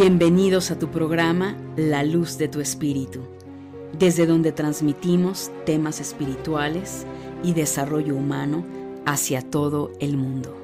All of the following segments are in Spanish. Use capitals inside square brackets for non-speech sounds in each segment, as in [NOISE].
Bienvenidos a tu programa La Luz de tu Espíritu, desde donde transmitimos temas espirituales y desarrollo humano hacia todo el mundo.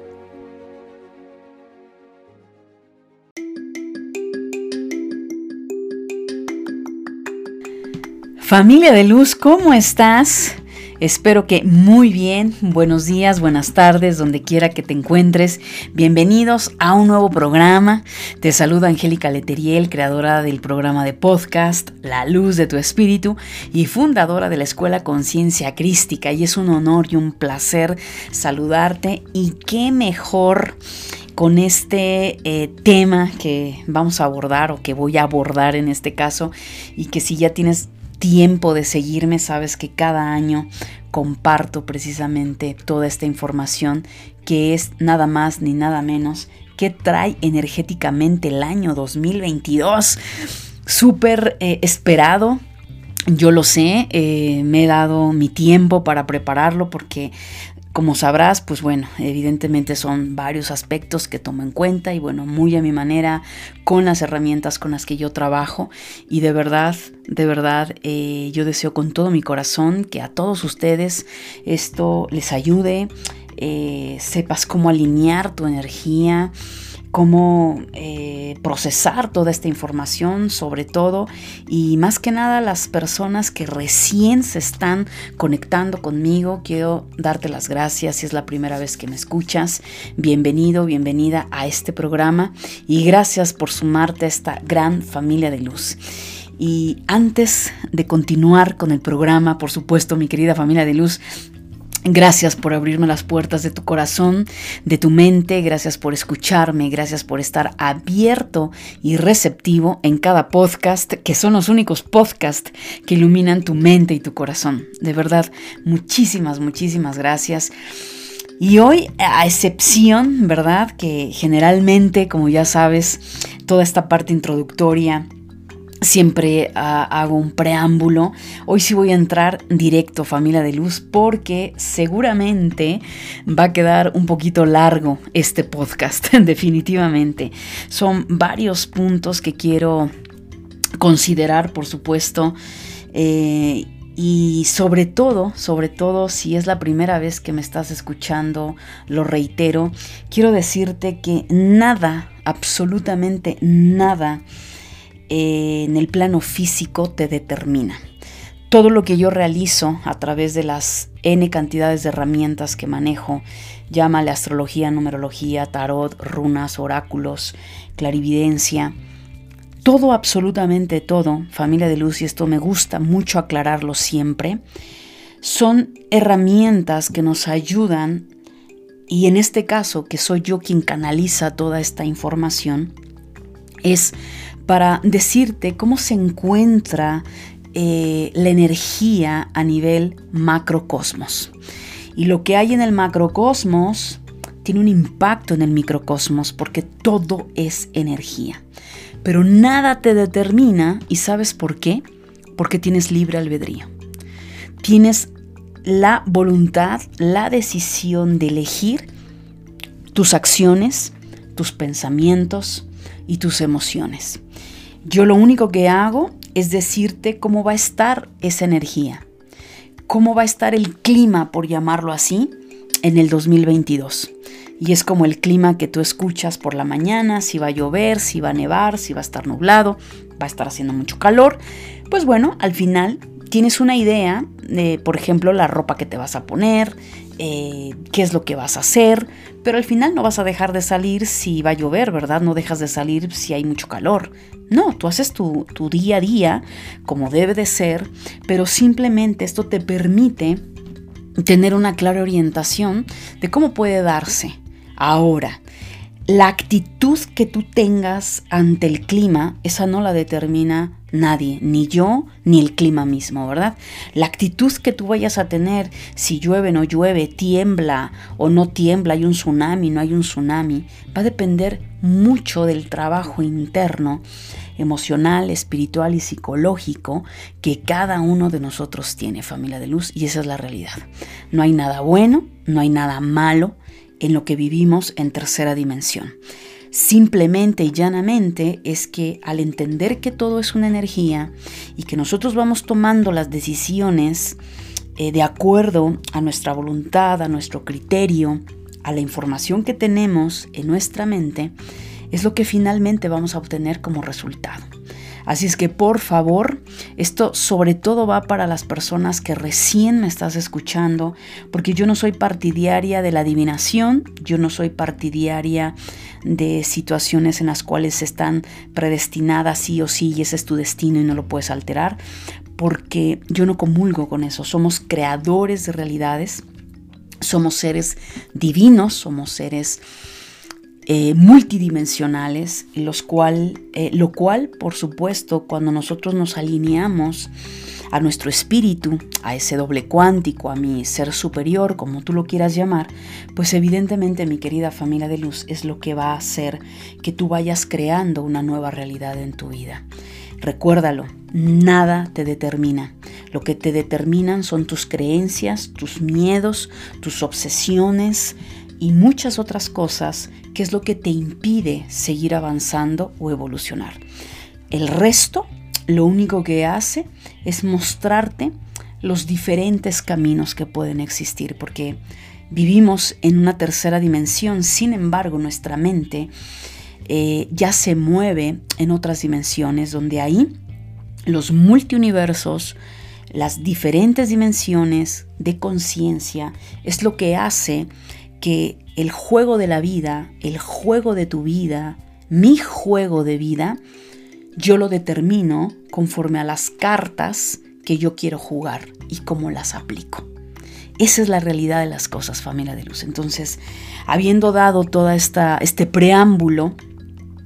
Familia de Luz, ¿cómo estás? Espero que muy bien. Buenos días, buenas tardes, donde quiera que te encuentres. Bienvenidos a un nuevo programa. Te saluda Angélica Leteriel, creadora del programa de podcast La Luz de tu Espíritu y fundadora de la Escuela Conciencia Crística. Y es un honor y un placer saludarte. Y qué mejor con este eh, tema que vamos a abordar o que voy a abordar en este caso y que si ya tienes tiempo de seguirme, sabes que cada año comparto precisamente toda esta información que es nada más ni nada menos que trae energéticamente el año 2022. Súper eh, esperado, yo lo sé, eh, me he dado mi tiempo para prepararlo porque como sabrás, pues bueno, evidentemente son varios aspectos que tomo en cuenta y bueno, muy a mi manera, con las herramientas con las que yo trabajo. Y de verdad, de verdad, eh, yo deseo con todo mi corazón que a todos ustedes esto les ayude, eh, sepas cómo alinear tu energía cómo eh, procesar toda esta información, sobre todo, y más que nada las personas que recién se están conectando conmigo, quiero darte las gracias si es la primera vez que me escuchas. Bienvenido, bienvenida a este programa y gracias por sumarte a esta gran familia de luz. Y antes de continuar con el programa, por supuesto, mi querida familia de luz, Gracias por abrirme las puertas de tu corazón, de tu mente, gracias por escucharme, gracias por estar abierto y receptivo en cada podcast, que son los únicos podcasts que iluminan tu mente y tu corazón. De verdad, muchísimas, muchísimas gracias. Y hoy, a excepción, ¿verdad? Que generalmente, como ya sabes, toda esta parte introductoria siempre ah, hago un preámbulo. Hoy sí voy a entrar directo, familia de luz, porque seguramente va a quedar un poquito largo este podcast, [LAUGHS] definitivamente. Son varios puntos que quiero considerar, por supuesto. Eh, y sobre todo, sobre todo si es la primera vez que me estás escuchando, lo reitero, quiero decirte que nada, absolutamente nada, en el plano físico te determina. Todo lo que yo realizo a través de las N cantidades de herramientas que manejo, llámale astrología, numerología, tarot, runas, oráculos, clarividencia, todo, absolutamente todo, familia de luz, y esto me gusta mucho aclararlo siempre, son herramientas que nos ayudan, y en este caso, que soy yo quien canaliza toda esta información, es para decirte cómo se encuentra eh, la energía a nivel macrocosmos. Y lo que hay en el macrocosmos tiene un impacto en el microcosmos porque todo es energía. Pero nada te determina y sabes por qué? Porque tienes libre albedrío. Tienes la voluntad, la decisión de elegir tus acciones, tus pensamientos y tus emociones. Yo lo único que hago es decirte cómo va a estar esa energía, cómo va a estar el clima, por llamarlo así, en el 2022. Y es como el clima que tú escuchas por la mañana, si va a llover, si va a nevar, si va a estar nublado, va a estar haciendo mucho calor. Pues bueno, al final tienes una idea de, por ejemplo, la ropa que te vas a poner, eh, qué es lo que vas a hacer, pero al final no vas a dejar de salir si va a llover, ¿verdad? No dejas de salir si hay mucho calor. No, tú haces tu, tu día a día como debe de ser, pero simplemente esto te permite tener una clara orientación de cómo puede darse. Ahora, la actitud que tú tengas ante el clima, esa no la determina nadie, ni yo, ni el clima mismo, ¿verdad? La actitud que tú vayas a tener, si llueve, no llueve, tiembla o no tiembla, hay un tsunami, no hay un tsunami, va a depender mucho del trabajo interno, emocional, espiritual y psicológico que cada uno de nosotros tiene, familia de luz, y esa es la realidad. No hay nada bueno, no hay nada malo en lo que vivimos en tercera dimensión. Simplemente y llanamente es que al entender que todo es una energía y que nosotros vamos tomando las decisiones eh, de acuerdo a nuestra voluntad, a nuestro criterio, a la información que tenemos en nuestra mente, es lo que finalmente vamos a obtener como resultado. Así es que por favor, esto sobre todo va para las personas que recién me estás escuchando, porque yo no soy partidaria de la adivinación, yo no soy partidaria de situaciones en las cuales están predestinadas sí o sí y ese es tu destino y no lo puedes alterar, porque yo no comulgo con eso, somos creadores de realidades, somos seres divinos, somos seres eh, multidimensionales, los cual, eh, lo cual, por supuesto, cuando nosotros nos alineamos a nuestro espíritu, a ese doble cuántico, a mi ser superior, como tú lo quieras llamar, pues evidentemente mi querida familia de luz es lo que va a hacer que tú vayas creando una nueva realidad en tu vida. Recuérdalo, nada te determina. Lo que te determinan son tus creencias, tus miedos, tus obsesiones, y muchas otras cosas que es lo que te impide seguir avanzando o evolucionar. El resto, lo único que hace es mostrarte los diferentes caminos que pueden existir, porque vivimos en una tercera dimensión, sin embargo nuestra mente eh, ya se mueve en otras dimensiones, donde ahí los multiuniversos, las diferentes dimensiones de conciencia, es lo que hace que el juego de la vida, el juego de tu vida, mi juego de vida, yo lo determino conforme a las cartas que yo quiero jugar y cómo las aplico. Esa es la realidad de las cosas, familia de luz. Entonces, habiendo dado todo este preámbulo,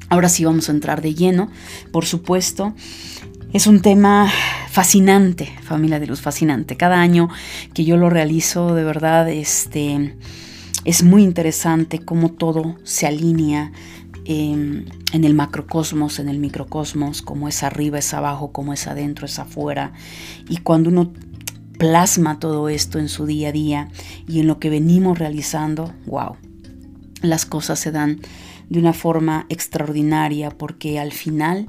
ahora sí vamos a entrar de lleno. Por supuesto, es un tema fascinante, familia de luz, fascinante. Cada año que yo lo realizo, de verdad, este es muy interesante cómo todo se alinea em, en el macrocosmos, en el microcosmos, cómo es arriba, es abajo, cómo es adentro, es afuera. Y cuando uno plasma todo esto en su día a día y en lo que venimos realizando, wow, las cosas se dan de una forma extraordinaria porque al final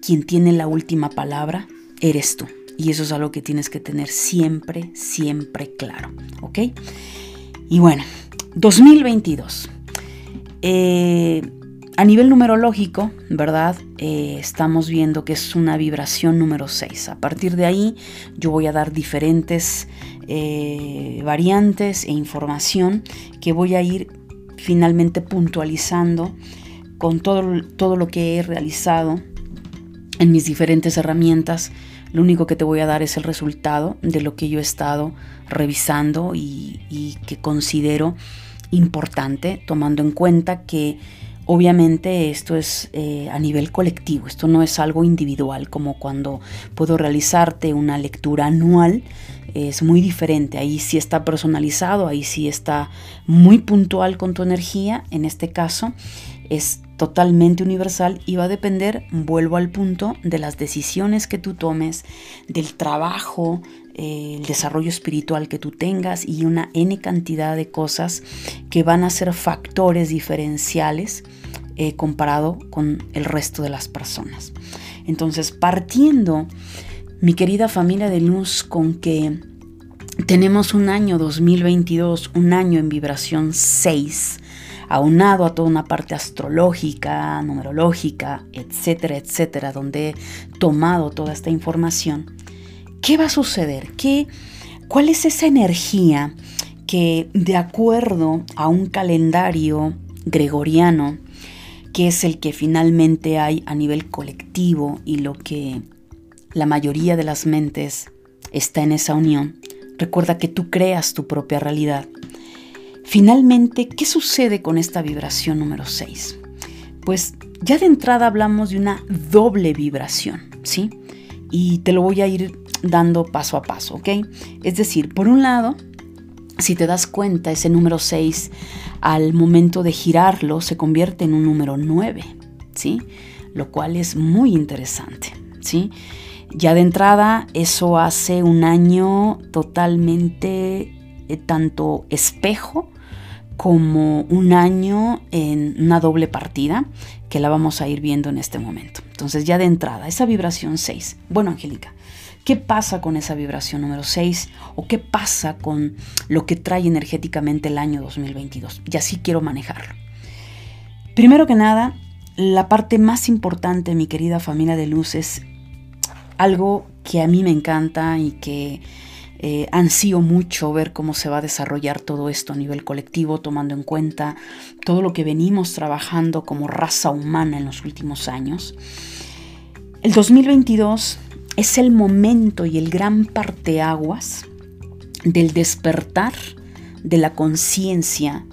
quien tiene la última palabra eres tú. Y eso es algo que tienes que tener siempre, siempre claro. ¿Ok? Y bueno, 2022. Eh, a nivel numerológico, ¿verdad? Eh, estamos viendo que es una vibración número 6. A partir de ahí yo voy a dar diferentes eh, variantes e información que voy a ir finalmente puntualizando con todo, todo lo que he realizado en mis diferentes herramientas. Lo único que te voy a dar es el resultado de lo que yo he estado revisando y, y que considero importante, tomando en cuenta que obviamente esto es eh, a nivel colectivo, esto no es algo individual, como cuando puedo realizarte una lectura anual, es muy diferente, ahí sí está personalizado, ahí sí está muy puntual con tu energía, en este caso es totalmente universal y va a depender, vuelvo al punto, de las decisiones que tú tomes, del trabajo, eh, el desarrollo espiritual que tú tengas y una N cantidad de cosas que van a ser factores diferenciales eh, comparado con el resto de las personas. Entonces, partiendo, mi querida familia de luz, con que tenemos un año 2022, un año en vibración 6, aunado a toda una parte astrológica, numerológica, etcétera, etcétera, donde he tomado toda esta información, ¿qué va a suceder? ¿Qué, ¿Cuál es esa energía que de acuerdo a un calendario gregoriano, que es el que finalmente hay a nivel colectivo y lo que la mayoría de las mentes está en esa unión, recuerda que tú creas tu propia realidad. Finalmente, ¿qué sucede con esta vibración número 6? Pues ya de entrada hablamos de una doble vibración, ¿sí? Y te lo voy a ir dando paso a paso, ¿ok? Es decir, por un lado, si te das cuenta, ese número 6 al momento de girarlo se convierte en un número 9, ¿sí? Lo cual es muy interesante, ¿sí? Ya de entrada, eso hace un año totalmente eh, tanto espejo como un año en una doble partida que la vamos a ir viendo en este momento. Entonces ya de entrada, esa vibración 6. Bueno, Angélica, ¿qué pasa con esa vibración número 6? ¿O qué pasa con lo que trae energéticamente el año 2022? Y así quiero manejarlo. Primero que nada, la parte más importante, mi querida familia de luz, es algo que a mí me encanta y que eh, ansío mucho ver cómo se va a desarrollar todo esto a nivel colectivo, tomando en cuenta todo lo que venimos trabajando como raza humana en los últimos años. El 2022 es el momento y el gran parteaguas del despertar de la conciencia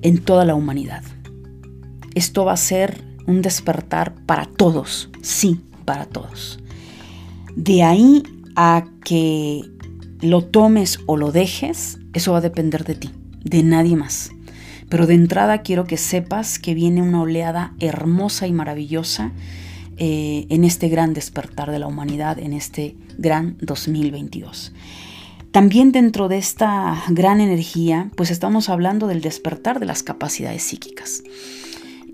en toda la humanidad. Esto va a ser un despertar para todos, sí, para todos. De ahí a que lo tomes o lo dejes, eso va a depender de ti, de nadie más. Pero de entrada quiero que sepas que viene una oleada hermosa y maravillosa eh, en este gran despertar de la humanidad, en este gran 2022. También dentro de esta gran energía, pues estamos hablando del despertar de las capacidades psíquicas.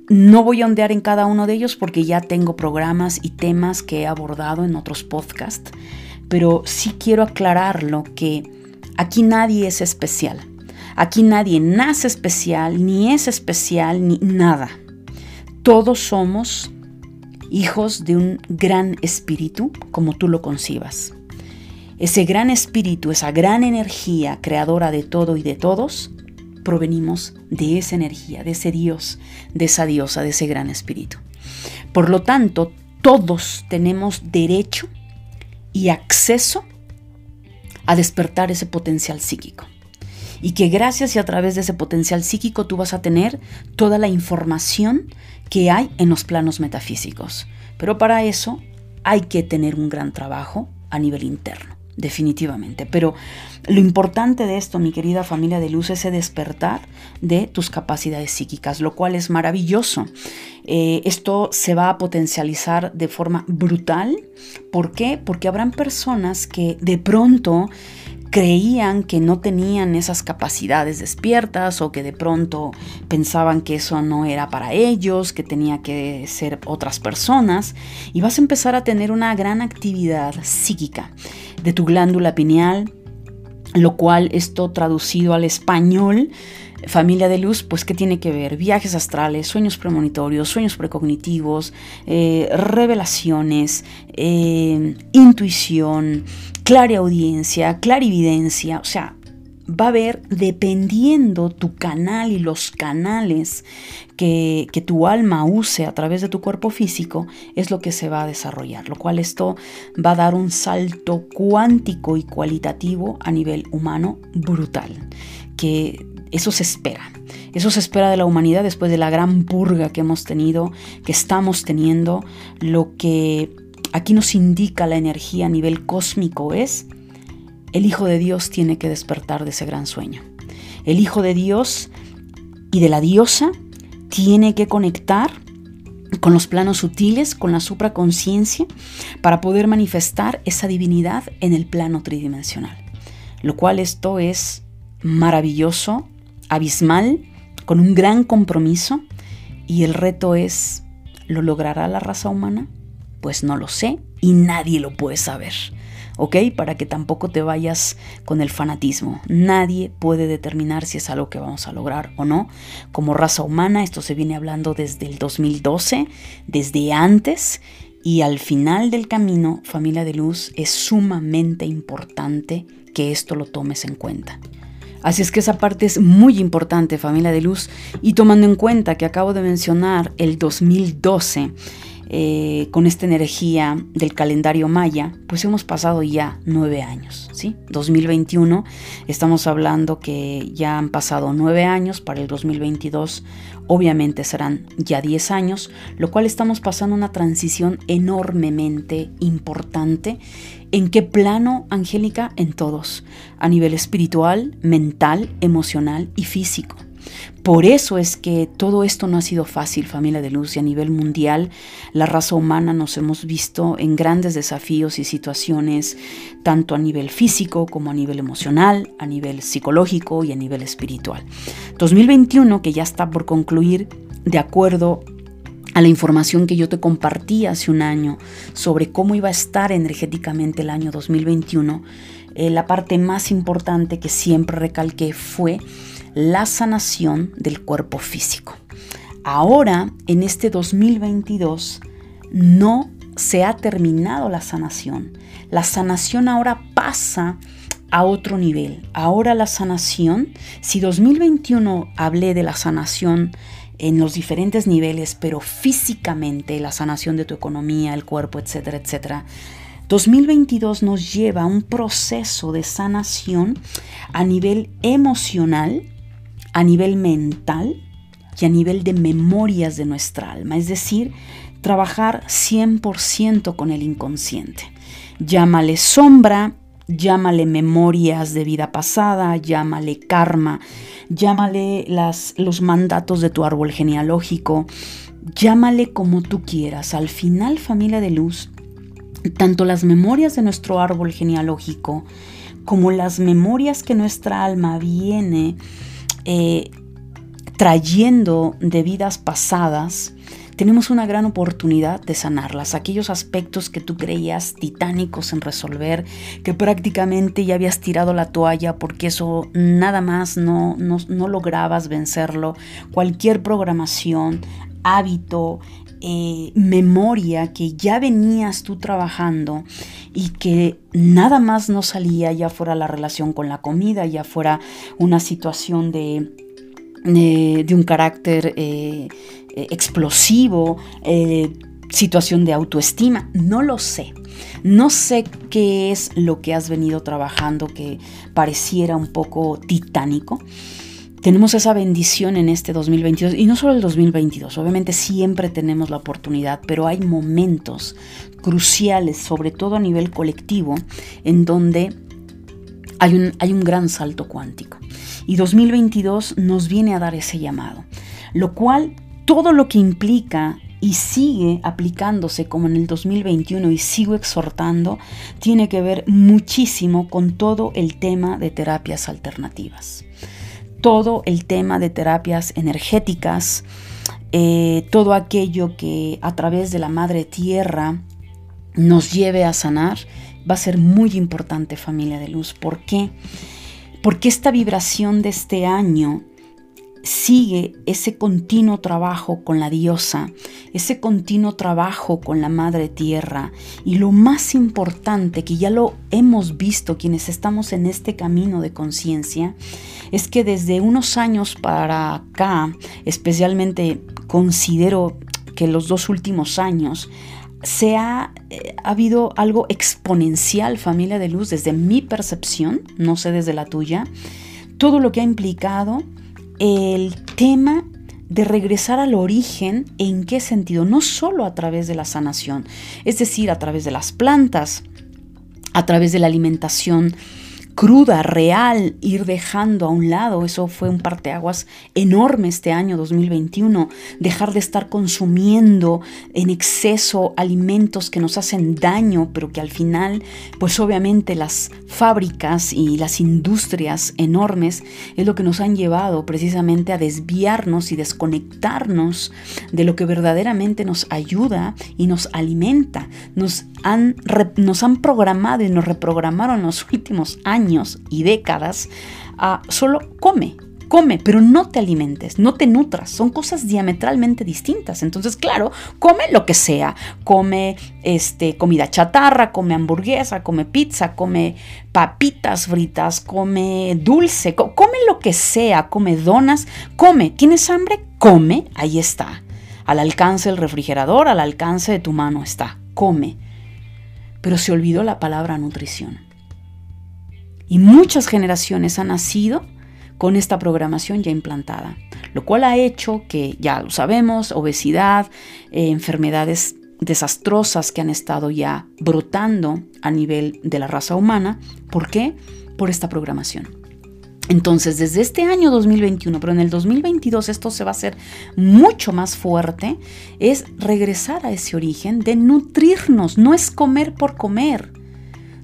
No voy a ondear en cada uno de ellos porque ya tengo programas y temas que he abordado en otros podcasts, pero sí quiero aclararlo que aquí nadie es especial. Aquí nadie nace especial, ni es especial, ni nada. Todos somos hijos de un gran espíritu, como tú lo concibas. Ese gran espíritu, esa gran energía creadora de todo y de todos, provenimos de esa energía, de ese Dios, de esa diosa, de ese gran espíritu. Por lo tanto, todos tenemos derecho y acceso a despertar ese potencial psíquico. Y que gracias y a través de ese potencial psíquico tú vas a tener toda la información que hay en los planos metafísicos. Pero para eso hay que tener un gran trabajo a nivel interno definitivamente. Pero lo importante de esto, mi querida familia de luz, es el despertar de tus capacidades psíquicas, lo cual es maravilloso. Eh, esto se va a potencializar de forma brutal. ¿Por qué? Porque habrán personas que de pronto creían que no tenían esas capacidades despiertas o que de pronto pensaban que eso no era para ellos, que tenía que ser otras personas y vas a empezar a tener una gran actividad psíquica de tu glándula pineal, lo cual esto traducido al español familia de luz, pues ¿qué tiene que ver? Viajes astrales, sueños premonitorios, sueños precognitivos, eh, revelaciones, eh, intuición, clariaudiencia, clarividencia, o sea, va a haber, dependiendo tu canal y los canales que, que, tu alma use a través de tu cuerpo físico, es lo que se va a desarrollar, lo cual esto va a dar un salto cuántico y cualitativo a nivel humano brutal, que eso se espera. Eso se espera de la humanidad después de la gran purga que hemos tenido, que estamos teniendo. Lo que aquí nos indica la energía a nivel cósmico es, el Hijo de Dios tiene que despertar de ese gran sueño. El Hijo de Dios y de la diosa tiene que conectar con los planos sutiles, con la supraconciencia, para poder manifestar esa divinidad en el plano tridimensional. Lo cual esto es maravilloso abismal, con un gran compromiso, y el reto es, ¿lo logrará la raza humana? Pues no lo sé y nadie lo puede saber. ¿ok? Para que tampoco te vayas con el fanatismo. Nadie puede determinar si es algo que vamos a lograr o no. Como raza humana, esto se viene hablando desde el 2012, desde antes, y al final del camino, familia de luz, es sumamente importante que esto lo tomes en cuenta. Así es que esa parte es muy importante, familia de luz, y tomando en cuenta que acabo de mencionar el 2012, eh, con esta energía del calendario maya, pues hemos pasado ya nueve años, ¿sí? 2021, estamos hablando que ya han pasado nueve años, para el 2022 obviamente serán ya diez años, lo cual estamos pasando una transición enormemente importante. ¿En qué plano, Angélica? En todos, a nivel espiritual, mental, emocional y físico. Por eso es que todo esto no ha sido fácil, familia de luz, y a nivel mundial la raza humana nos hemos visto en grandes desafíos y situaciones, tanto a nivel físico como a nivel emocional, a nivel psicológico y a nivel espiritual. 2021, que ya está por concluir, de acuerdo a la información que yo te compartí hace un año sobre cómo iba a estar energéticamente el año 2021, eh, la parte más importante que siempre recalqué fue la sanación del cuerpo físico. Ahora, en este 2022, no se ha terminado la sanación. La sanación ahora pasa a otro nivel. Ahora la sanación, si 2021 hablé de la sanación en los diferentes niveles, pero físicamente la sanación de tu economía, el cuerpo, etcétera, etcétera. 2022 nos lleva a un proceso de sanación a nivel emocional, a nivel mental y a nivel de memorias de nuestra alma, es decir, trabajar 100% con el inconsciente. Llámale sombra, llámale memorias de vida pasada, llámale karma, llámale las, los mandatos de tu árbol genealógico, llámale como tú quieras. Al final, familia de luz, tanto las memorias de nuestro árbol genealógico como las memorias que nuestra alma viene eh, trayendo de vidas pasadas, tenemos una gran oportunidad de sanarlas. Aquellos aspectos que tú creías titánicos en resolver, que prácticamente ya habías tirado la toalla porque eso nada más no, no, lograbas vencerlo. Cualquier programación, hábito, eh, memoria que ya venías tú trabajando y que nada más no salía, ya fuera la relación con la comida, ya fuera una situación de, de, un carácter eh, eh, explosivo, eh, situación de autoestima, no lo sé. No sé qué es lo que has venido trabajando que pareciera un poco titánico. Tenemos esa bendición en este 2022 y no solo el 2022, obviamente siempre tenemos la oportunidad, pero hay momentos cruciales, sobre todo a nivel colectivo, en donde hay un, hay un gran salto cuántico. Y 2022 nos viene a dar ese llamado, lo cual todo lo que implica y sigue aplicándose como en el 2021 y sigo exhortando, tiene que ver muchísimo con todo el tema de terapias alternativas. Todo el tema de terapias energéticas, eh, todo aquello que a través de la Madre Tierra nos lleve a sanar, va a ser muy importante familia de luz. ¿Por qué? Porque esta vibración de este año sigue ese continuo trabajo con la diosa, ese continuo trabajo con la madre tierra. Y lo más importante que ya lo hemos visto quienes estamos en este camino de conciencia es que desde unos años para acá, especialmente considero que los dos últimos años, se ha, eh, ha, habido algo exponencial, familia de luz, desde mi percepción, no sé desde la tuya, todo lo que ha implicado el tema de regresar al origen, ¿en qué sentido? No solo a través de la sanación, es decir, a través de las plantas, a través de la alimentación cruda, real, ir dejando a un lado. Eso fue un parteaguas enorme este año 2021. Dejar de estar consumiendo en exceso alimentos que nos hacen daño, pero que al final, pues obviamente las fábricas y las industrias enormes es lo que nos han llevado precisamente a desviarnos y desconectarnos de lo que verdaderamente nos ayuda y nos alimenta. Nos han, nos han programado y nos reprogramaron los últimos años y décadas a solo come, come, pero no te alimentes, no te nutras, son cosas diametralmente distintas. Entonces, claro, come lo que sea, come este, comida chatarra, come hamburguesa, come pizza, come papitas fritas, come dulce, come lo que sea, come donas, come, ¿tienes hambre? Come, ahí está. Al alcance del refrigerador, al alcance de tu mano está, come. Pero se olvidó la palabra nutrición. Y muchas generaciones han nacido con esta programación ya implantada, lo cual ha hecho que, ya lo sabemos, obesidad, eh, enfermedades desastrosas que han estado ya brotando a nivel de la raza humana. ¿Por qué? Por esta programación. Entonces, desde este año 2021, pero en el 2022 esto se va a hacer mucho más fuerte, es regresar a ese origen de nutrirnos, no es comer por comer.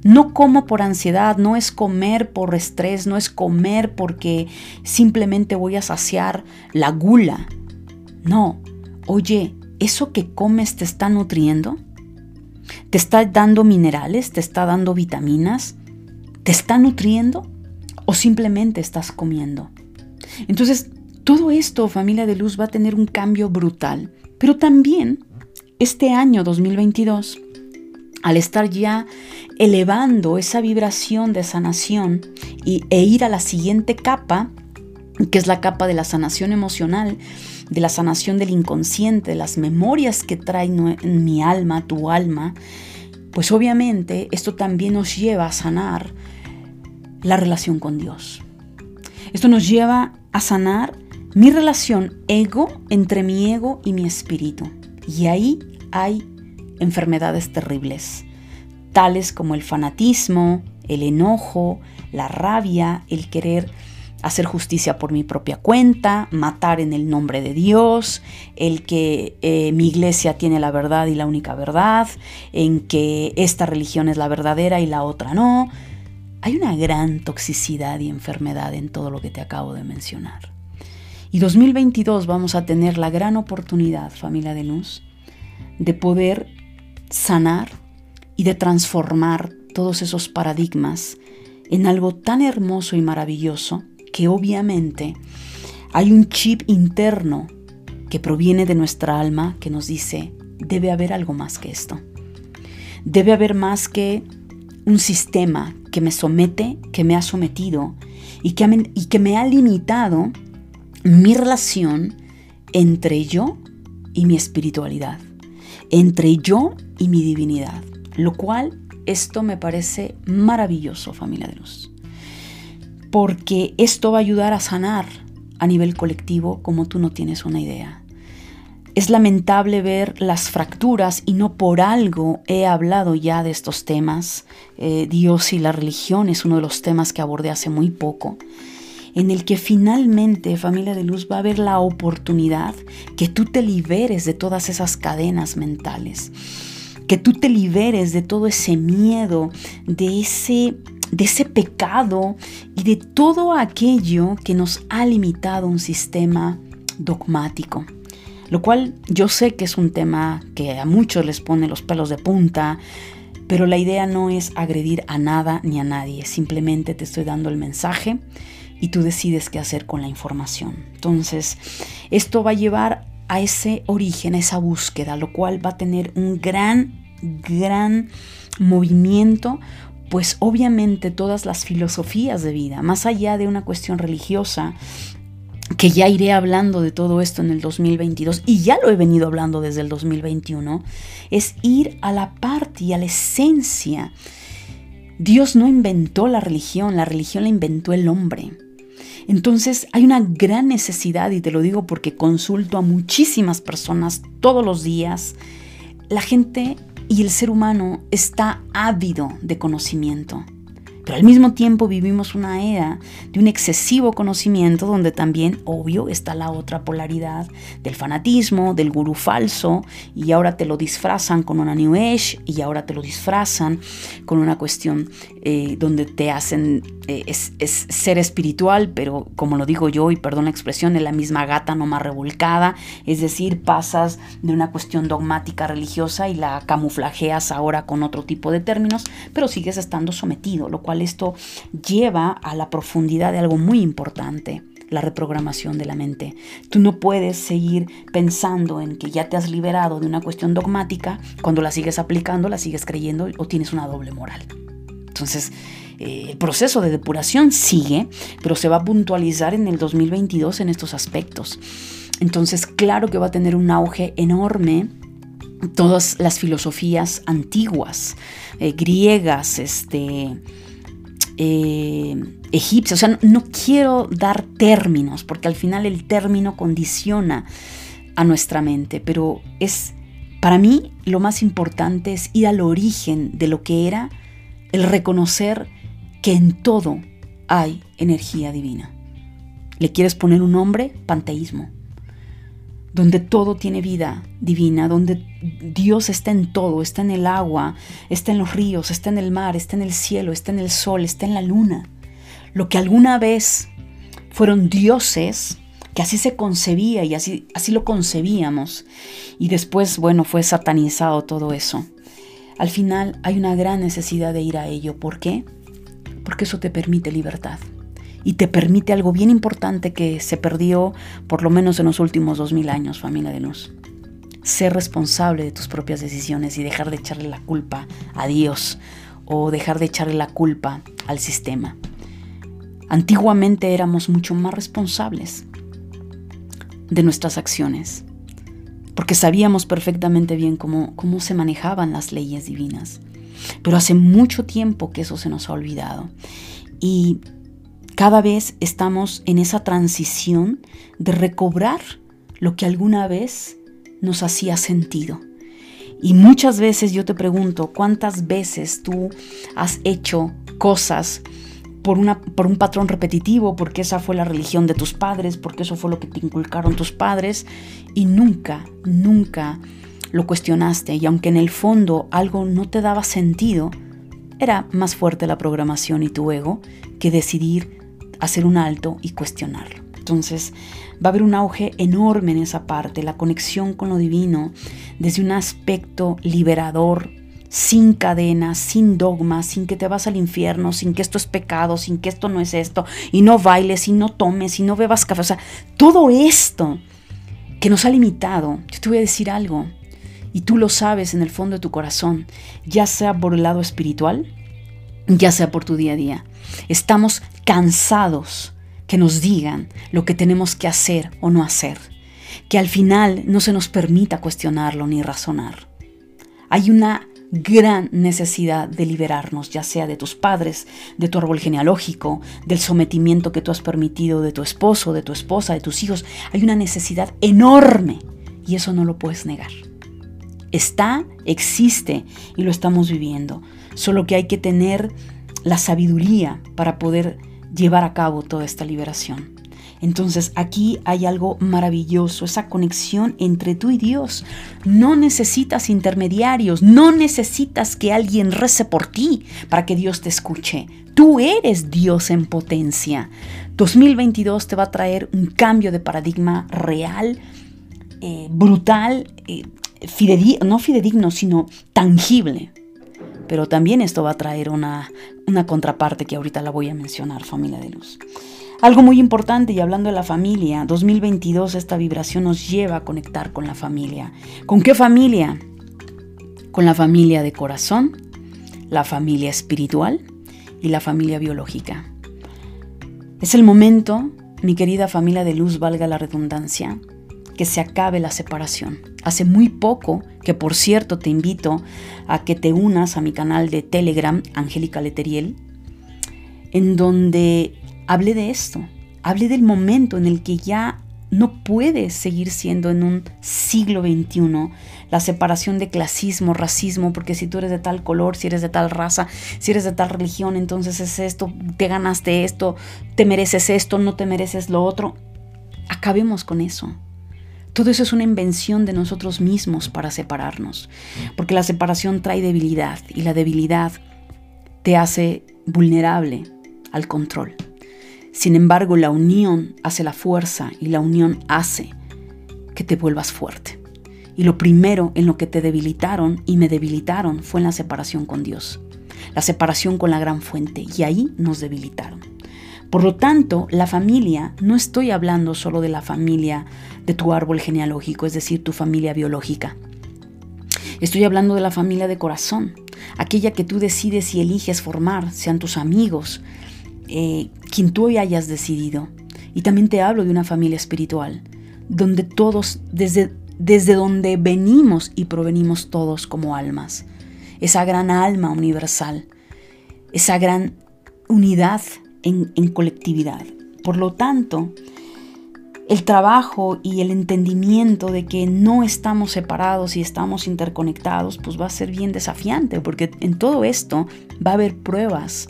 No como por ansiedad, no es comer por estrés, no es comer porque simplemente voy a saciar la gula. No, oye, ¿eso que comes te está nutriendo? ¿Te está dando minerales? ¿Te está dando vitaminas? ¿Te está nutriendo? ¿O simplemente estás comiendo? Entonces, todo esto, familia de luz, va a tener un cambio brutal. Pero también, este año 2022, al estar ya elevando esa vibración de sanación y, e ir a la siguiente capa, que es la capa de la sanación emocional, de la sanación del inconsciente, de las memorias que trae en mi alma, tu alma, pues obviamente esto también nos lleva a sanar la relación con Dios. Esto nos lleva a sanar mi relación ego entre mi ego y mi espíritu. Y ahí hay enfermedades terribles, tales como el fanatismo, el enojo, la rabia, el querer hacer justicia por mi propia cuenta, matar en el nombre de Dios, el que eh, mi iglesia tiene la verdad y la única verdad, en que esta religión es la verdadera y la otra no. Hay una gran toxicidad y enfermedad en todo lo que te acabo de mencionar. Y 2022 vamos a tener la gran oportunidad, familia de luz, de poder sanar y de transformar todos esos paradigmas en algo tan hermoso y maravilloso que obviamente hay un chip interno que proviene de nuestra alma que nos dice, debe haber algo más que esto. Debe haber más que un sistema que me somete, que me ha sometido y que, me, y que me ha limitado mi relación entre yo y mi espiritualidad, entre yo y mi divinidad, lo cual esto me parece maravilloso, familia de luz, porque esto va a ayudar a sanar a nivel colectivo como tú no tienes una idea. Es lamentable ver las fracturas y no por algo he hablado ya de estos temas. Eh, Dios y la religión es uno de los temas que abordé hace muy poco, en el que finalmente, familia de luz, va a haber la oportunidad que tú te liberes de todas esas cadenas mentales, que tú te liberes de todo ese miedo, de ese de ese pecado y de todo aquello que nos ha limitado un sistema dogmático lo cual yo sé que es un tema que a muchos les pone los pelos de punta, pero la idea no es agredir a nada ni a nadie, simplemente te estoy dando el mensaje y tú decides qué hacer con la información. Entonces, esto va a llevar a ese origen, a esa búsqueda, lo cual va a tener un gran, gran movimiento, pues obviamente todas las filosofías de vida, más allá de una cuestión religiosa, que ya iré hablando de todo esto en el 2022 y ya lo he venido hablando desde el 2021, es ir a la parte y a la esencia. Dios no inventó la religión, la religión la inventó el hombre. Entonces hay una gran necesidad, y te lo digo porque consulto a muchísimas personas todos los días, la gente y el ser humano está ávido de conocimiento. Pero al mismo tiempo vivimos una era de un excesivo conocimiento donde también, obvio, está la otra polaridad del fanatismo, del gurú falso, y ahora te lo disfrazan con una New Age, y ahora te lo disfrazan con una cuestión eh, donde te hacen eh, es, ser espiritual, pero como lo digo yo, y perdón la expresión, es la misma gata no más revolcada, es decir, pasas de una cuestión dogmática religiosa y la camuflajeas ahora con otro tipo de términos, pero sigues estando sometido, lo cual esto lleva a la profundidad de algo muy importante la reprogramación de la mente. Tú no puedes seguir pensando en que ya te has liberado de una cuestión dogmática cuando la sigues aplicando, la sigues creyendo o tienes una doble moral. Entonces, eh, el proceso de depuración sigue, pero se va a puntualizar en el 2022 en estos aspectos. Entonces, claro que va a tener un auge enorme todas las filosofías antiguas, eh, griegas, este, eh, egipcio. O sea, no, quiero dar términos, porque al final el término condiciona a nuestra mente, pero es, para mí, lo más importante es ir al origen de lo que era el reconocer que en todo hay energía divina. ¿Le quieres poner un nombre? Panteísmo. Donde todo tiene vida divina, donde Dios está en todo, está en el agua, está en los ríos, está en el mar, está en el cielo, está en el sol, está en la luna. Lo que alguna vez fueron dioses, que así se concebía y así, así lo concebíamos, y después, bueno, fue satanizado todo eso. Al final hay una gran necesidad de ir a ello. ¿Por qué? Porque eso te permite libertad y te permite algo bien importante que se perdió por lo menos en los últimos dos mil años, familia de luz. Ser responsable de tus propias decisiones y dejar de echarle la culpa a Dios o dejar de echarle la culpa al sistema. Antiguamente éramos mucho más responsables de nuestras acciones, porque sabíamos perfectamente bien cómo, cómo se manejaban las leyes divinas. Pero hace mucho tiempo que eso se nos ha olvidado. Y cada vez estamos en esa transición de recobrar lo que alguna vez nos hacía sentido. Y muchas veces yo te pregunto, ¿cuántas veces tú has hecho cosas por, una, por un patrón repetitivo, porque esa fue la religión de tus padres, porque eso fue lo que te inculcaron tus padres, y nunca, nunca lo cuestionaste, y aunque en el fondo algo no te daba sentido, era más fuerte la programación y tu ego que decidir hacer un alto y cuestionarlo. Entonces va a haber un auge enorme en esa parte, la conexión con lo divino, desde un aspecto liberador, sin cadenas, sin dogmas, sin que te vas al infierno, sin que esto es pecado, sin que esto no es esto, y no bailes, y no tomes, y no bebas café. O sea, todo esto que nos ha limitado, yo te voy a decir algo, y tú lo sabes en el fondo de tu corazón, ya sea por el lado espiritual, ya sea por tu día a día. Estamos cansados que nos digan lo que tenemos que hacer o no hacer, que al final no se nos permita cuestionarlo ni razonar. Hay una gran necesidad de liberarnos, ya sea de tus padres, de tu árbol genealógico, del sometimiento que tú has permitido de tu esposo, de tu esposa, de tus hijos. Hay una necesidad enorme y eso no lo puedes negar. Está, existe y lo estamos viviendo. Solo que hay que tener la sabiduría para poder llevar a cabo toda esta liberación. Entonces aquí hay algo maravilloso, esa conexión entre tú y Dios. No necesitas intermediarios, no necesitas que alguien rece por ti para que Dios te escuche. Tú eres Dios en potencia. 2022 te va a traer un cambio de paradigma real, eh, brutal, eh, no fidedigno, sino tangible. Pero también esto va a traer una, una contraparte que ahorita la voy a mencionar, familia de luz. Algo muy importante y hablando de la familia, 2022 esta vibración nos lleva a conectar con la familia. ¿Con qué familia? Con la familia de corazón, la familia espiritual y la familia biológica. Es el momento, mi querida familia de luz, valga la redundancia, que se acabe la separación. Hace muy poco, que por cierto te invito a que te unas a mi canal de Telegram, Angélica Leteriel, en donde hablé de esto, hablé del momento en el que ya no puede seguir siendo en un siglo XXI la separación de clasismo, racismo, porque si tú eres de tal color, si eres de tal raza, si eres de tal religión, entonces es esto, te ganaste esto, te mereces esto, no te mereces lo otro. Acabemos con eso. Todo eso es una invención de nosotros mismos para separarnos, porque la separación trae debilidad y la debilidad te hace vulnerable al control. Sin embargo, la unión hace la fuerza y la unión hace que te vuelvas fuerte. Y lo primero en lo que te debilitaron y me debilitaron fue en la separación con Dios, la separación con la gran fuente, y ahí nos debilitaron. Por lo tanto, la familia, no estoy hablando solo de la familia de tu árbol genealógico, es decir, tu familia biológica. Estoy hablando de la familia de corazón, aquella que tú decides y eliges formar, sean tus amigos, eh, quien tú hayas decidido. Y también te hablo de una familia espiritual, donde todos, desde, desde donde venimos y provenimos todos como almas, esa gran alma universal, esa gran unidad en, colectividad. Por lo tanto, el trabajo y el entendimiento de que no estamos separados y estamos interconectados, pues va a ser bien desafiante, porque en todo esto va a haber pruebas.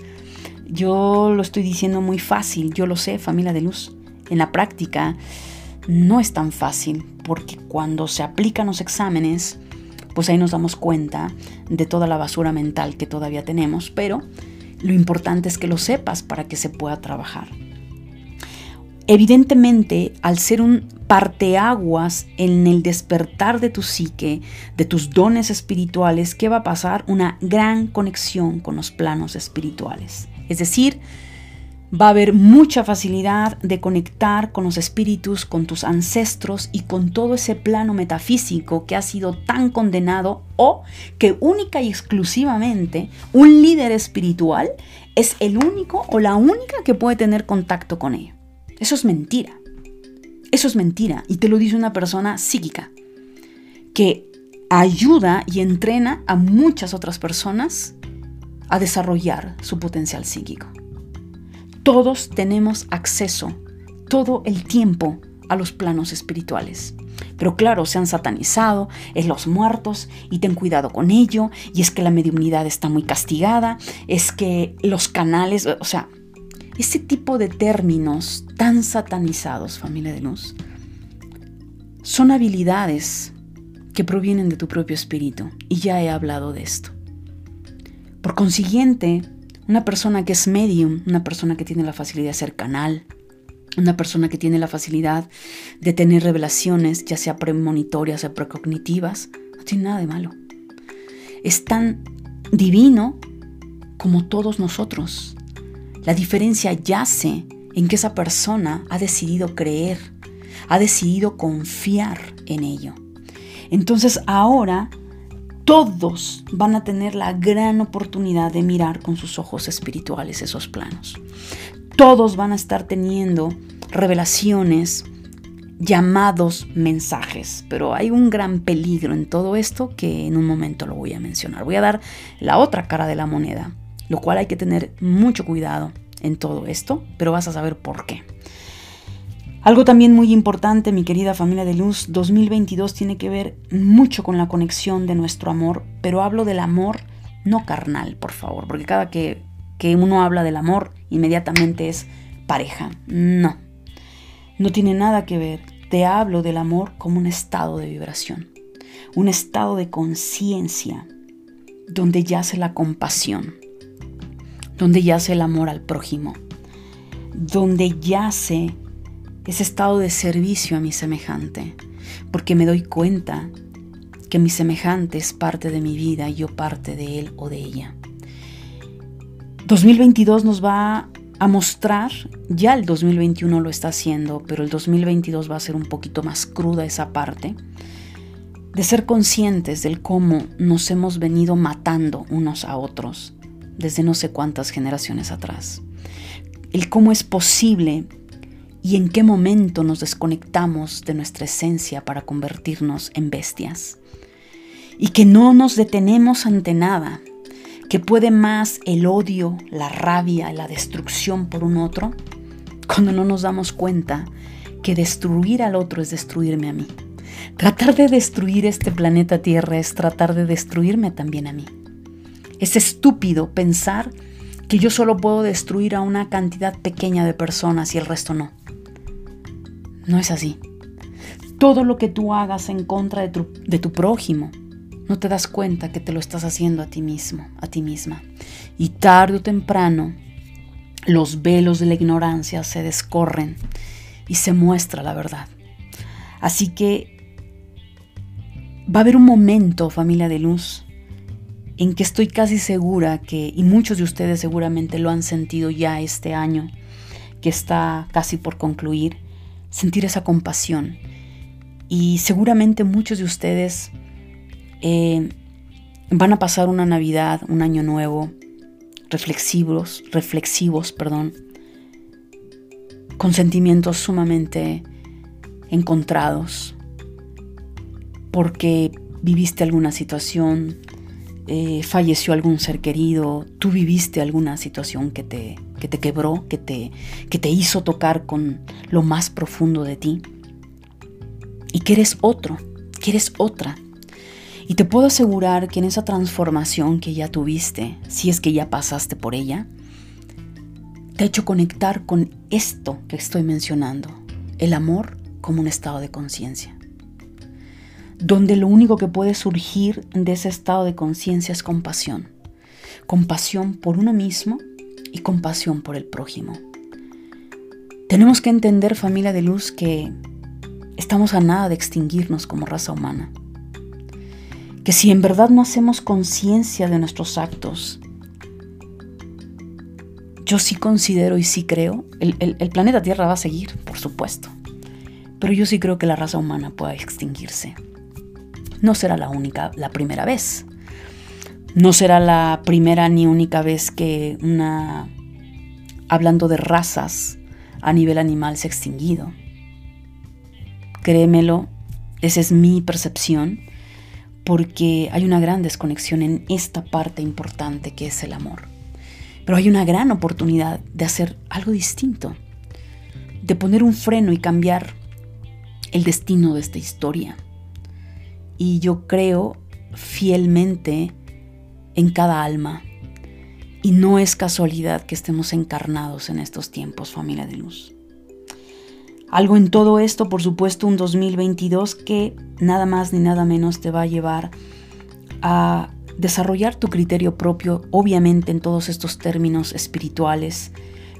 Yo lo estoy diciendo muy fácil, yo lo sé, familia de luz. En la práctica no es tan fácil porque cuando se aplican los exámenes, pues ahí nos damos cuenta de toda la basura mental que todavía tenemos, pero lo importante es que lo sepas para que se pueda trabajar. Evidentemente, al ser un parteaguas en el despertar de tu psique, de tus dones espirituales, ¿qué va a pasar? Una gran conexión con los planos espirituales. Es decir, va a haber mucha facilidad de conectar con los espíritus, con tus ancestros y con todo ese plano metafísico que ha sido tan condenado o que única y exclusivamente un líder espiritual es el único o la única que puede tener contacto con ello. Eso es mentira. Eso es mentira. Y te lo dice una persona psíquica que ayuda y entrena a muchas otras personas a desarrollar su potencial psíquico. Todos tenemos acceso todo el tiempo a los planos espirituales. Pero claro, se han satanizado, es los muertos y ten cuidado con ello, y es que la mediunidad está muy castigada, es que los canales, o sea, ese tipo de términos tan satanizados, familia de luz, son habilidades que provienen de tu propio espíritu, y ya he hablado de esto. Por consiguiente, una persona que es medium, una persona que tiene la facilidad de ser canal, una persona que tiene la facilidad de tener revelaciones, ya sea premonitorias o precognitivas, no tiene nada de malo. Es tan divino como todos nosotros. La diferencia yace en que esa persona ha decidido creer, ha decidido confiar en ello. Entonces ahora todos van a tener la gran oportunidad de mirar con sus ojos espirituales esos planos. Todos van a estar teniendo revelaciones, llamados mensajes, pero hay un gran peligro en todo esto que en un momento lo voy a mencionar. Voy a dar la otra cara de la moneda lo cual hay que tener mucho cuidado en todo esto, pero vas a saber por qué. Algo también muy importante, mi querida familia de luz, 2022 tiene que ver mucho con la conexión de nuestro amor, pero hablo del amor no carnal, por favor, porque cada que, que uno habla del amor, inmediatamente es pareja. No, no tiene nada que ver. Te hablo del amor como un estado de vibración, un estado de conciencia donde yace la compasión, donde yace el amor al prójimo, donde yace ese estado de servicio a mi semejante, porque me doy cuenta que mi semejante es parte de mi vida y yo parte de él o de ella. 2022 nos va a mostrar, ya el 2021 lo está haciendo, pero el 2022 va a ser un poquito más cruda esa parte, de ser conscientes del cómo nos hemos venido matando unos a otros desde no sé cuántas generaciones atrás. El cómo es posible y en qué momento nos desconectamos de nuestra esencia para convertirnos en bestias. Y que no nos detenemos ante nada, que puede más el odio, la rabia, la destrucción por un otro, cuando no nos damos cuenta que destruir al otro es destruirme a mí. Tratar de destruir este planeta Tierra es tratar de destruirme también a mí. Es estúpido pensar que yo solo puedo destruir a una cantidad pequeña de personas y el resto no. No es así. Todo lo que tú hagas en contra de tu, prójimo, no te das cuenta que te lo estás haciendo a ti mismo, a ti misma. Y tarde o temprano, los velos de la ignorancia se descorren y se muestra la verdad. Así que va a haber un momento, familia de luz, en que estoy casi segura que, y muchos de ustedes seguramente lo han sentido ya este año, que está casi por concluir, sentir esa compasión. Y seguramente muchos de ustedes eh, van a pasar una Navidad, un año nuevo, reflexivos, reflexivos, perdón, con sentimientos sumamente encontrados, porque viviste alguna situación, eh, falleció algún ser querido, tú viviste alguna situación que te, que te quebró, que te, que te hizo tocar con lo más profundo de ti. Y que eres otro, que eres otra. Y te puedo asegurar que en esa transformación que ya tuviste, si es que ya pasaste por ella, te ha hecho conectar con esto que estoy mencionando, el amor como un estado de conciencia, donde lo único que puede surgir de ese estado de conciencia es compasión, compasión por uno mismo y compasión por el prójimo. Tenemos que entender, familia de luz, que estamos a nada de extinguirnos como raza humana. Que si en verdad no hacemos conciencia de nuestros actos, yo sí considero y sí creo, el, planeta Tierra va a seguir, por supuesto, pero yo sí creo que la raza humana pueda extinguirse. No será la única, la primera vez. No será la primera ni única vez que una, hablando de razas, a nivel animal se ha extinguido. Créemelo, esa es mi percepción, porque hay una gran desconexión en esta parte importante que es el amor. Pero hay una gran oportunidad de hacer algo distinto, de poner un freno y cambiar el destino de esta historia. Y yo creo fielmente en cada alma, y no es casualidad que estemos encarnados en estos tiempos, familia de luz. Algo en todo esto, por supuesto, un 2022 que nada más ni nada menos te va a llevar a desarrollar tu criterio propio, obviamente en todos estos términos espirituales,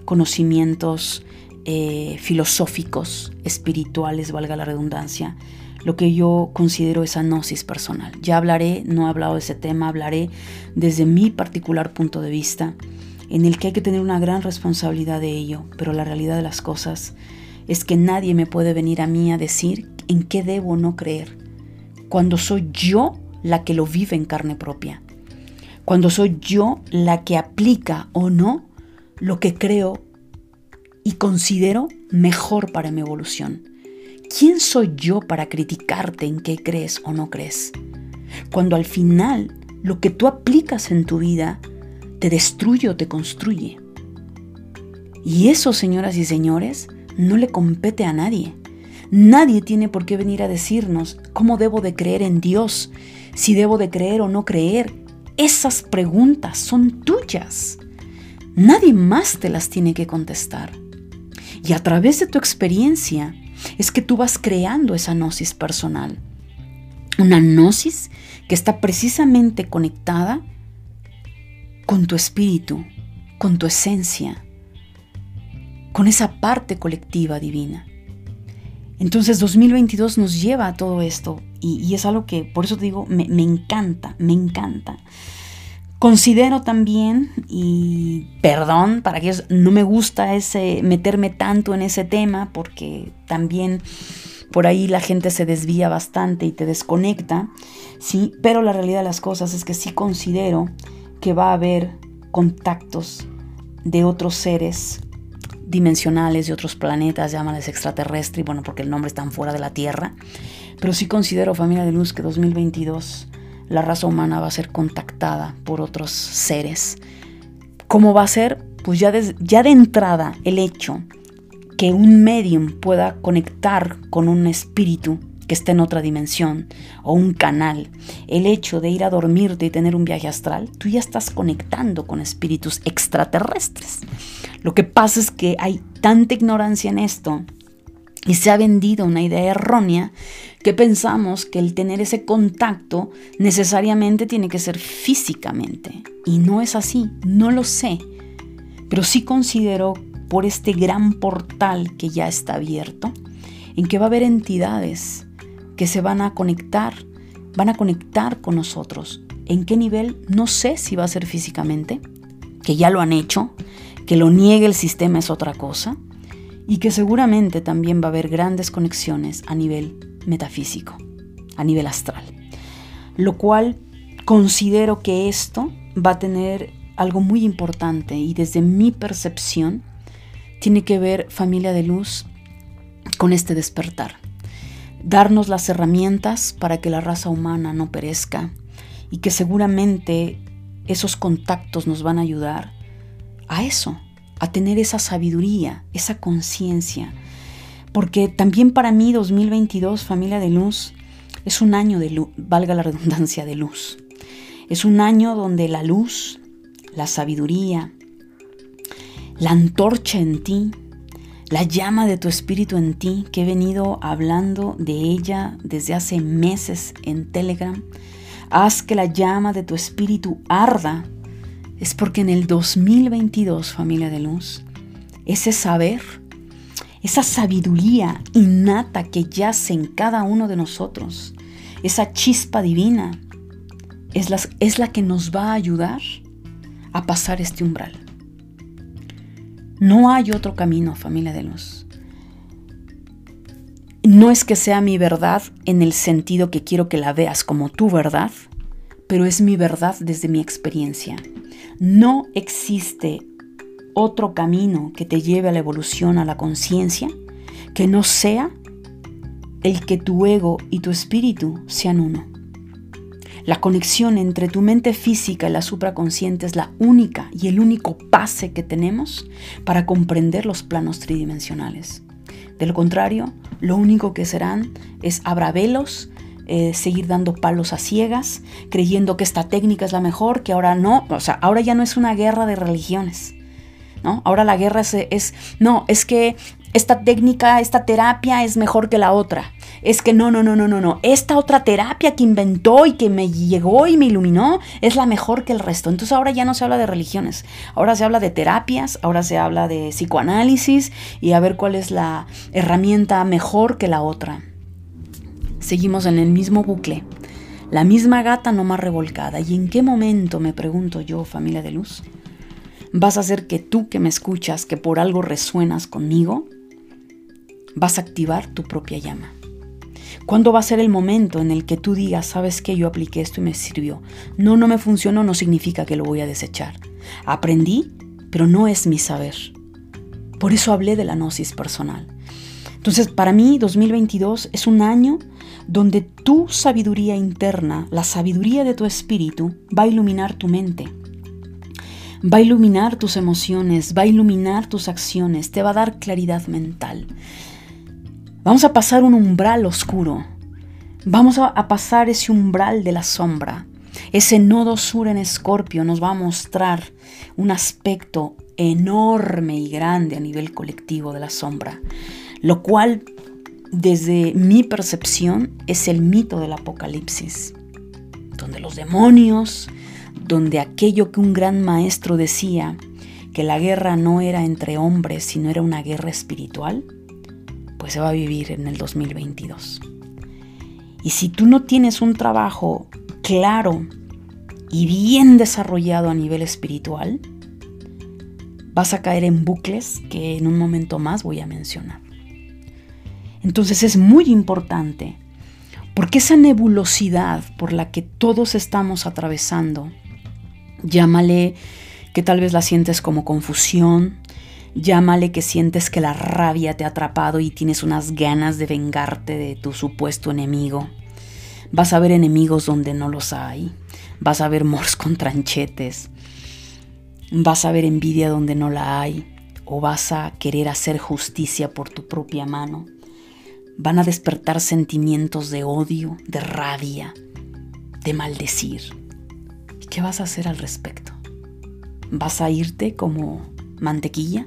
conocimientos eh, filosóficos, espirituales, valga la redundancia, lo que yo considero esa gnosis personal. Ya hablaré, no he hablado de ese tema, hablaré desde mi particular punto de vista, en el que hay que tener una gran responsabilidad de ello, pero la realidad de las cosas es que nadie me puede venir a mí a decir en qué debo no creer, cuando soy yo la que lo vive en carne propia, cuando soy yo la que aplica o no lo que creo y considero mejor para mi evolución. ¿Quién soy yo para criticarte en qué crees o no crees? Cuando al final lo que tú aplicas en tu vida te destruye o te construye. Y eso, señoras y señores, no le compete a nadie. Nadie tiene por qué venir a decirnos cómo debo de creer en Dios, si debo de creer o no creer. Esas preguntas son tuyas. Nadie más te las tiene que contestar. Y a través de tu experiencia, es que tú vas creando esa gnosis personal. Una gnosis que está precisamente conectada con tu espíritu, con tu esencia, con esa parte colectiva divina. Entonces 2022 nos lleva a todo esto y, es algo que, por eso te digo, me, me encanta, me encanta. Considero también, y perdón, para que no me gusta ese meterme tanto en ese tema, porque también por ahí la gente se desvía bastante y te desconecta, sí, pero la realidad de las cosas es que sí considero que va a haber contactos de otros seres dimensionales, de otros planetas, llámales extraterrestre, bueno, porque el nombre está fuera de la Tierra, pero sí considero, familia de luz, que 2022 la raza humana va a ser contactada por otros seres. ¿Cómo va a ser? Pues ya de, ya de entrada el hecho que un medium pueda conectar con un espíritu que esté en otra dimensión o un canal, el hecho de ir a dormirte y tener un viaje astral, tú ya estás conectando con espíritus extraterrestres. Lo que pasa es que hay tanta ignorancia en esto y se ha vendido una idea errónea que pensamos que el tener ese contacto necesariamente tiene que ser físicamente. Y no es así, no lo sé. Pero sí considero por este gran portal que ya está abierto, en que va a haber entidades que se van a conectar, van a conectar con nosotros. ¿En qué nivel? No sé si va a ser físicamente, que ya lo han hecho, que lo niegue el sistema es otra cosa, y que seguramente también va a haber grandes conexiones a nivel metafísico, a nivel astral. Lo cual considero que esto va a tener algo muy importante y desde mi percepción tiene que ver familia de luz con este despertar. Darnos las herramientas para que la raza humana no perezca y que seguramente esos contactos nos van a ayudar a eso, a tener esa sabiduría, esa conciencia. Porque también para mí 2022, familia de luz, es un año de luz, valga la redundancia de luz. Es un año donde la luz, la sabiduría, la antorcha en ti, la llama de tu espíritu en ti, que he venido hablando de ella desde hace meses en Telegram. Haz que la llama de tu espíritu arda. Es porque en el 2022, familia de luz, ese saber, esa sabiduría innata que yace en cada uno de nosotros, esa chispa divina, es la, es la que nos va a ayudar a pasar este umbral. No hay otro camino, familia de luz. No es que sea mi verdad en el sentido que quiero que la veas como tu verdad, pero es mi verdad desde mi experiencia. No existe otro camino que te lleve a la evolución, a la conciencia, que no sea el que tu ego y tu espíritu sean uno. La conexión entre tu mente física y la supraconsciente es la única y el único pase que tenemos para comprender los planos tridimensionales. De lo contrario, lo único que serán es abravelos, eh, seguir dando palos a ciegas, creyendo que esta técnica es la mejor, que ahora no, o sea, ahora ya no es una guerra de religiones. ¿No? Ahora la guerra es, es, no, es que esta técnica, esta terapia es mejor que la otra. Es que no, no, no, no, no, no. Esta otra terapia que inventó y que me llegó y me iluminó es la mejor que el resto. Entonces ahora ya no se habla de religiones. Ahora se habla de terapias, ahora se habla de psicoanálisis y a ver cuál es la herramienta mejor que la otra. Seguimos en el mismo bucle. La misma gata no más revolcada. ¿Y en qué momento, me pregunto yo, familia de luz, vas a hacer que tú que me escuchas, que por algo resuenas conmigo, vas a activar tu propia llama. ¿Cuándo va a ser el momento en el que tú digas, sabes que yo apliqué esto y me sirvió? No, no me funcionó, no significa que lo voy a desechar. Aprendí, pero no es mi saber. Por eso hablé de la gnosis personal. Entonces, para mí, 2022 es un año donde tu sabiduría interna, la sabiduría de tu espíritu, va a iluminar tu mente. Va a iluminar tus emociones, va a iluminar tus acciones, te va a dar claridad mental. Vamos a pasar un umbral oscuro. Vamos a, pasar ese umbral de la sombra. Ese nodo sur en Escorpio nos va a mostrar un aspecto enorme y grande a nivel colectivo de la sombra, lo cual desde mi percepción es el mito del apocalipsis, donde los demonios, donde aquello que un gran maestro decía, que la guerra no era entre hombres, sino era una guerra espiritual, pues se va a vivir en el 2022. Y si tú no tienes un trabajo claro y bien desarrollado a nivel espiritual, vas a caer en bucles que en un momento más voy a mencionar. Entonces es muy importante, porque esa nebulosidad por la que todos estamos atravesando, llámale que tal vez la sientes como confusión, Llámale que sientes que la rabia te ha atrapado y tienes unas ganas de vengarte de tu supuesto enemigo. Vas a ver enemigos donde no los hay. Vas a ver mors con tranchetes. Vas a ver envidia donde no la hay. O vas a querer hacer justicia por tu propia mano. Van a despertar sentimientos de odio, de rabia, de maldecir. ¿Y qué vas a hacer al respecto? ¿Vas a irte como mantequilla?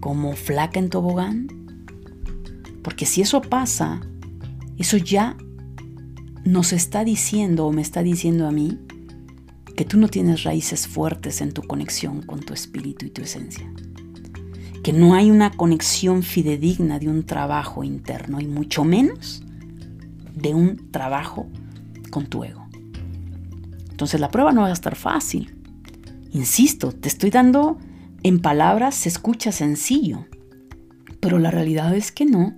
como flaca en tobogán? Porque si eso pasa, eso ya nos está diciendo o me está diciendo a mí que tú no tienes raíces fuertes en tu conexión con tu espíritu y tu esencia. Que no hay una conexión fidedigna de un trabajo interno y mucho menos de un trabajo con tu ego. Entonces la prueba no va a estar fácil. Insisto, te estoy dando en palabras se escucha sencillo, pero la realidad es que no.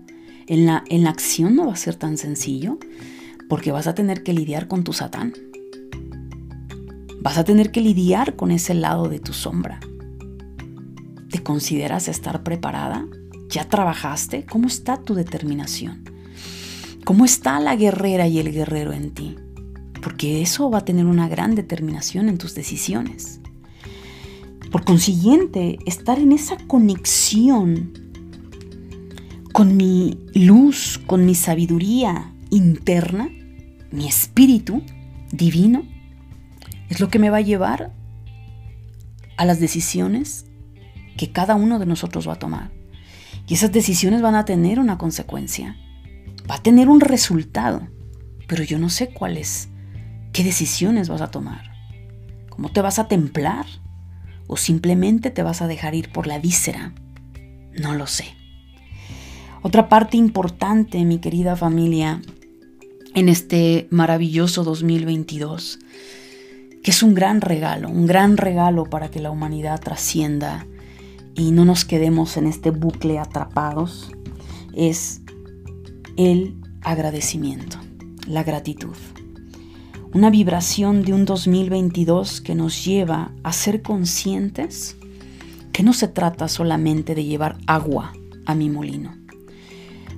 En la, en la acción no va a ser tan sencillo porque vas a tener que lidiar con tu satán. Vas a tener que lidiar con ese lado de tu sombra. ¿Te consideras estar preparada? ¿Ya trabajaste? ¿Cómo está tu determinación? ¿Cómo está la guerrera y el guerrero en ti? Porque eso va a tener una gran determinación en tus decisiones. Por consiguiente, estar en esa conexión con mi luz, con mi sabiduría interna, mi espíritu divino, es lo que me va a llevar a las decisiones que cada uno de nosotros va a tomar. Y esas decisiones van a tener una consecuencia, va a tener un resultado, pero yo no sé cuál es, qué decisiones vas a tomar, cómo te vas a templar o simplemente te vas a dejar ir por la víscera, no lo sé. Otra parte importante, mi querida familia, en este maravilloso 2022, que es un gran regalo, un gran regalo para que la humanidad trascienda y no nos quedemos en este bucle atrapados, es el agradecimiento, la gratitud. Una vibración de un 2022 que nos lleva a ser conscientes que no se trata solamente de llevar agua a mi molino.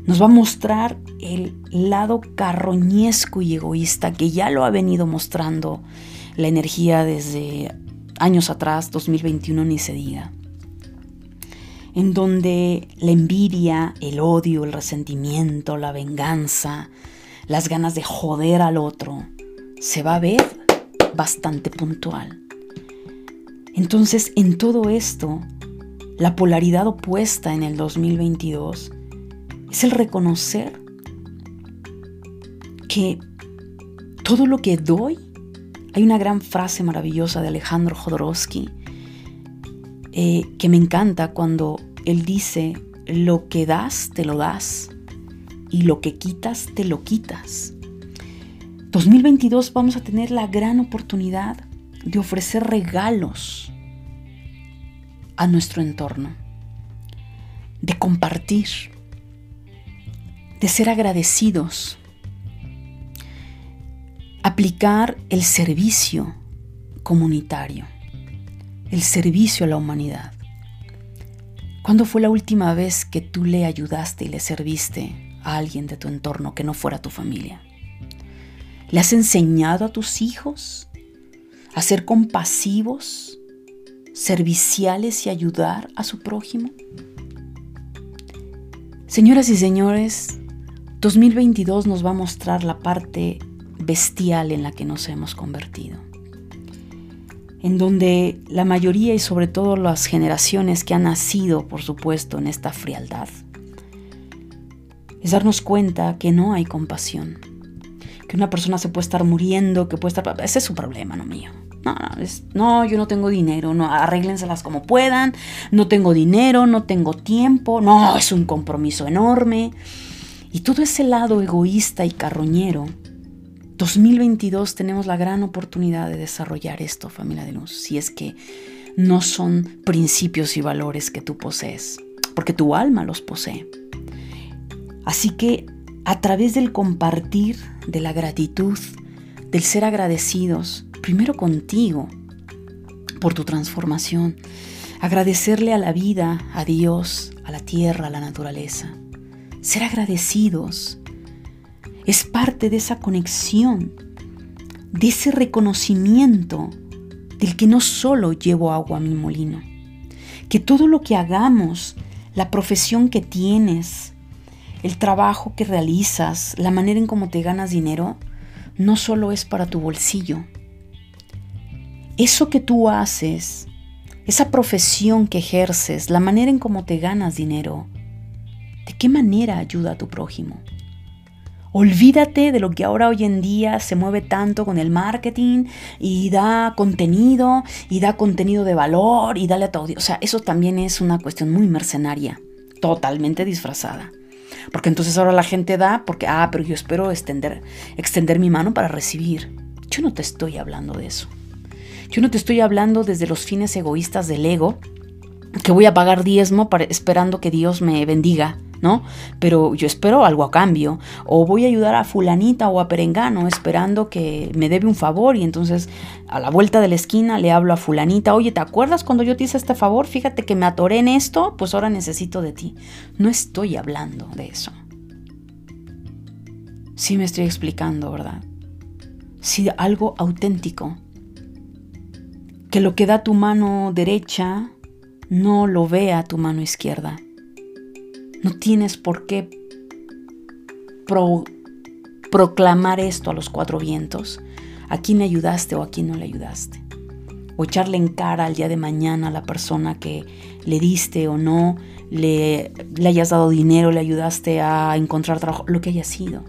Nos va a mostrar el lado carroñesco y egoísta que ya lo ha venido mostrando la energía desde años atrás, 2021 ni se diga, en donde la envidia, el odio, el resentimiento, la venganza, las ganas de joder al otro, se va a ver bastante puntual. Entonces, en todo esto, la polaridad opuesta en el 2022 es el reconocer que todo lo que doy hay una gran frase maravillosa de Alejandro Jodorowsky eh, que me encanta cuando él dice, lo que das, te lo das, y lo que quitas, te lo quitas. 2022 vamos a tener la gran oportunidad de ofrecer regalos a nuestro entorno, de compartir, de ser agradecidos aplicar el servicio comunitario, el servicio a la humanidad. ¿Cuándo fue la última vez que tú le ayudaste y le serviste a alguien de tu entorno que no fuera tu familia? ¿Le has enseñado a tus hijos a ser compasivos, serviciales y ayudar a su prójimo? Señoras y señores, 2022 nos va a mostrar la parte bestial en la que nos hemos convertido, en donde la mayoría y sobre todo las generaciones que han nacido, por supuesto, en esta frialdad, es darnos cuenta que no hay compasión, que una persona se puede estar muriendo, que puede estar... Ese es su problema, no mío. No, no, no, yo no tengo dinero, no, arréglenselas como puedan, no tengo dinero, no tengo tiempo, no, es un compromiso enorme. Y todo ese lado egoísta y carroñero 2022 tenemos la gran oportunidad de desarrollar esto, familia de luz, si es que no son principios y valores que tú posees, porque tu alma los posee. Así que a través del compartir, de la gratitud, del ser agradecidos, primero contigo, por tu transformación, agradecerle a la vida, a Dios, a la tierra, a la naturaleza, ser agradecidos es parte de esa conexión, de ese reconocimiento del que no solo llevo agua a mi molino, que todo lo que hagamos, la profesión que tienes, el trabajo que realizas, la manera en cómo te ganas dinero, no solo es para tu bolsillo. Eso que tú haces, esa profesión que ejerces, la manera en cómo te ganas dinero, ¿de qué manera ayuda a tu prójimo? Olvídate de lo que ahora hoy en día se mueve tanto con el marketing y da contenido y da contenido de valor y dale a tu O sea, eso también es una cuestión muy mercenaria, totalmente disfrazada. Porque entonces ahora la gente da porque, ah, pero yo espero extender, extender mi mano para recibir. Yo no te estoy hablando de eso. Yo no te estoy hablando desde los fines egoístas del ego, que voy a pagar diezmo esperando que Dios me bendiga ¿no? Pero yo espero algo a cambio. O voy a ayudar a fulanita o a perengano esperando que me debe un favor y entonces a la vuelta de la esquina le hablo a fulanita, oye, ¿te acuerdas cuando yo te hice este favor? Fíjate que me atoré en esto, pues ahora necesito de ti. No estoy hablando de eso. Sí me estoy explicando, ¿verdad? Sí, algo auténtico. Que lo que da tu mano derecha no lo vea tu mano izquierda. No tienes por qué proclamar esto a los cuatro vientos. ¿A quién le ayudaste o a quién no le ayudaste? o echarle en cara al día de mañana a la persona que le diste o no, le, le hayas dado dinero, le ayudaste a encontrar trabajo, lo que haya sido.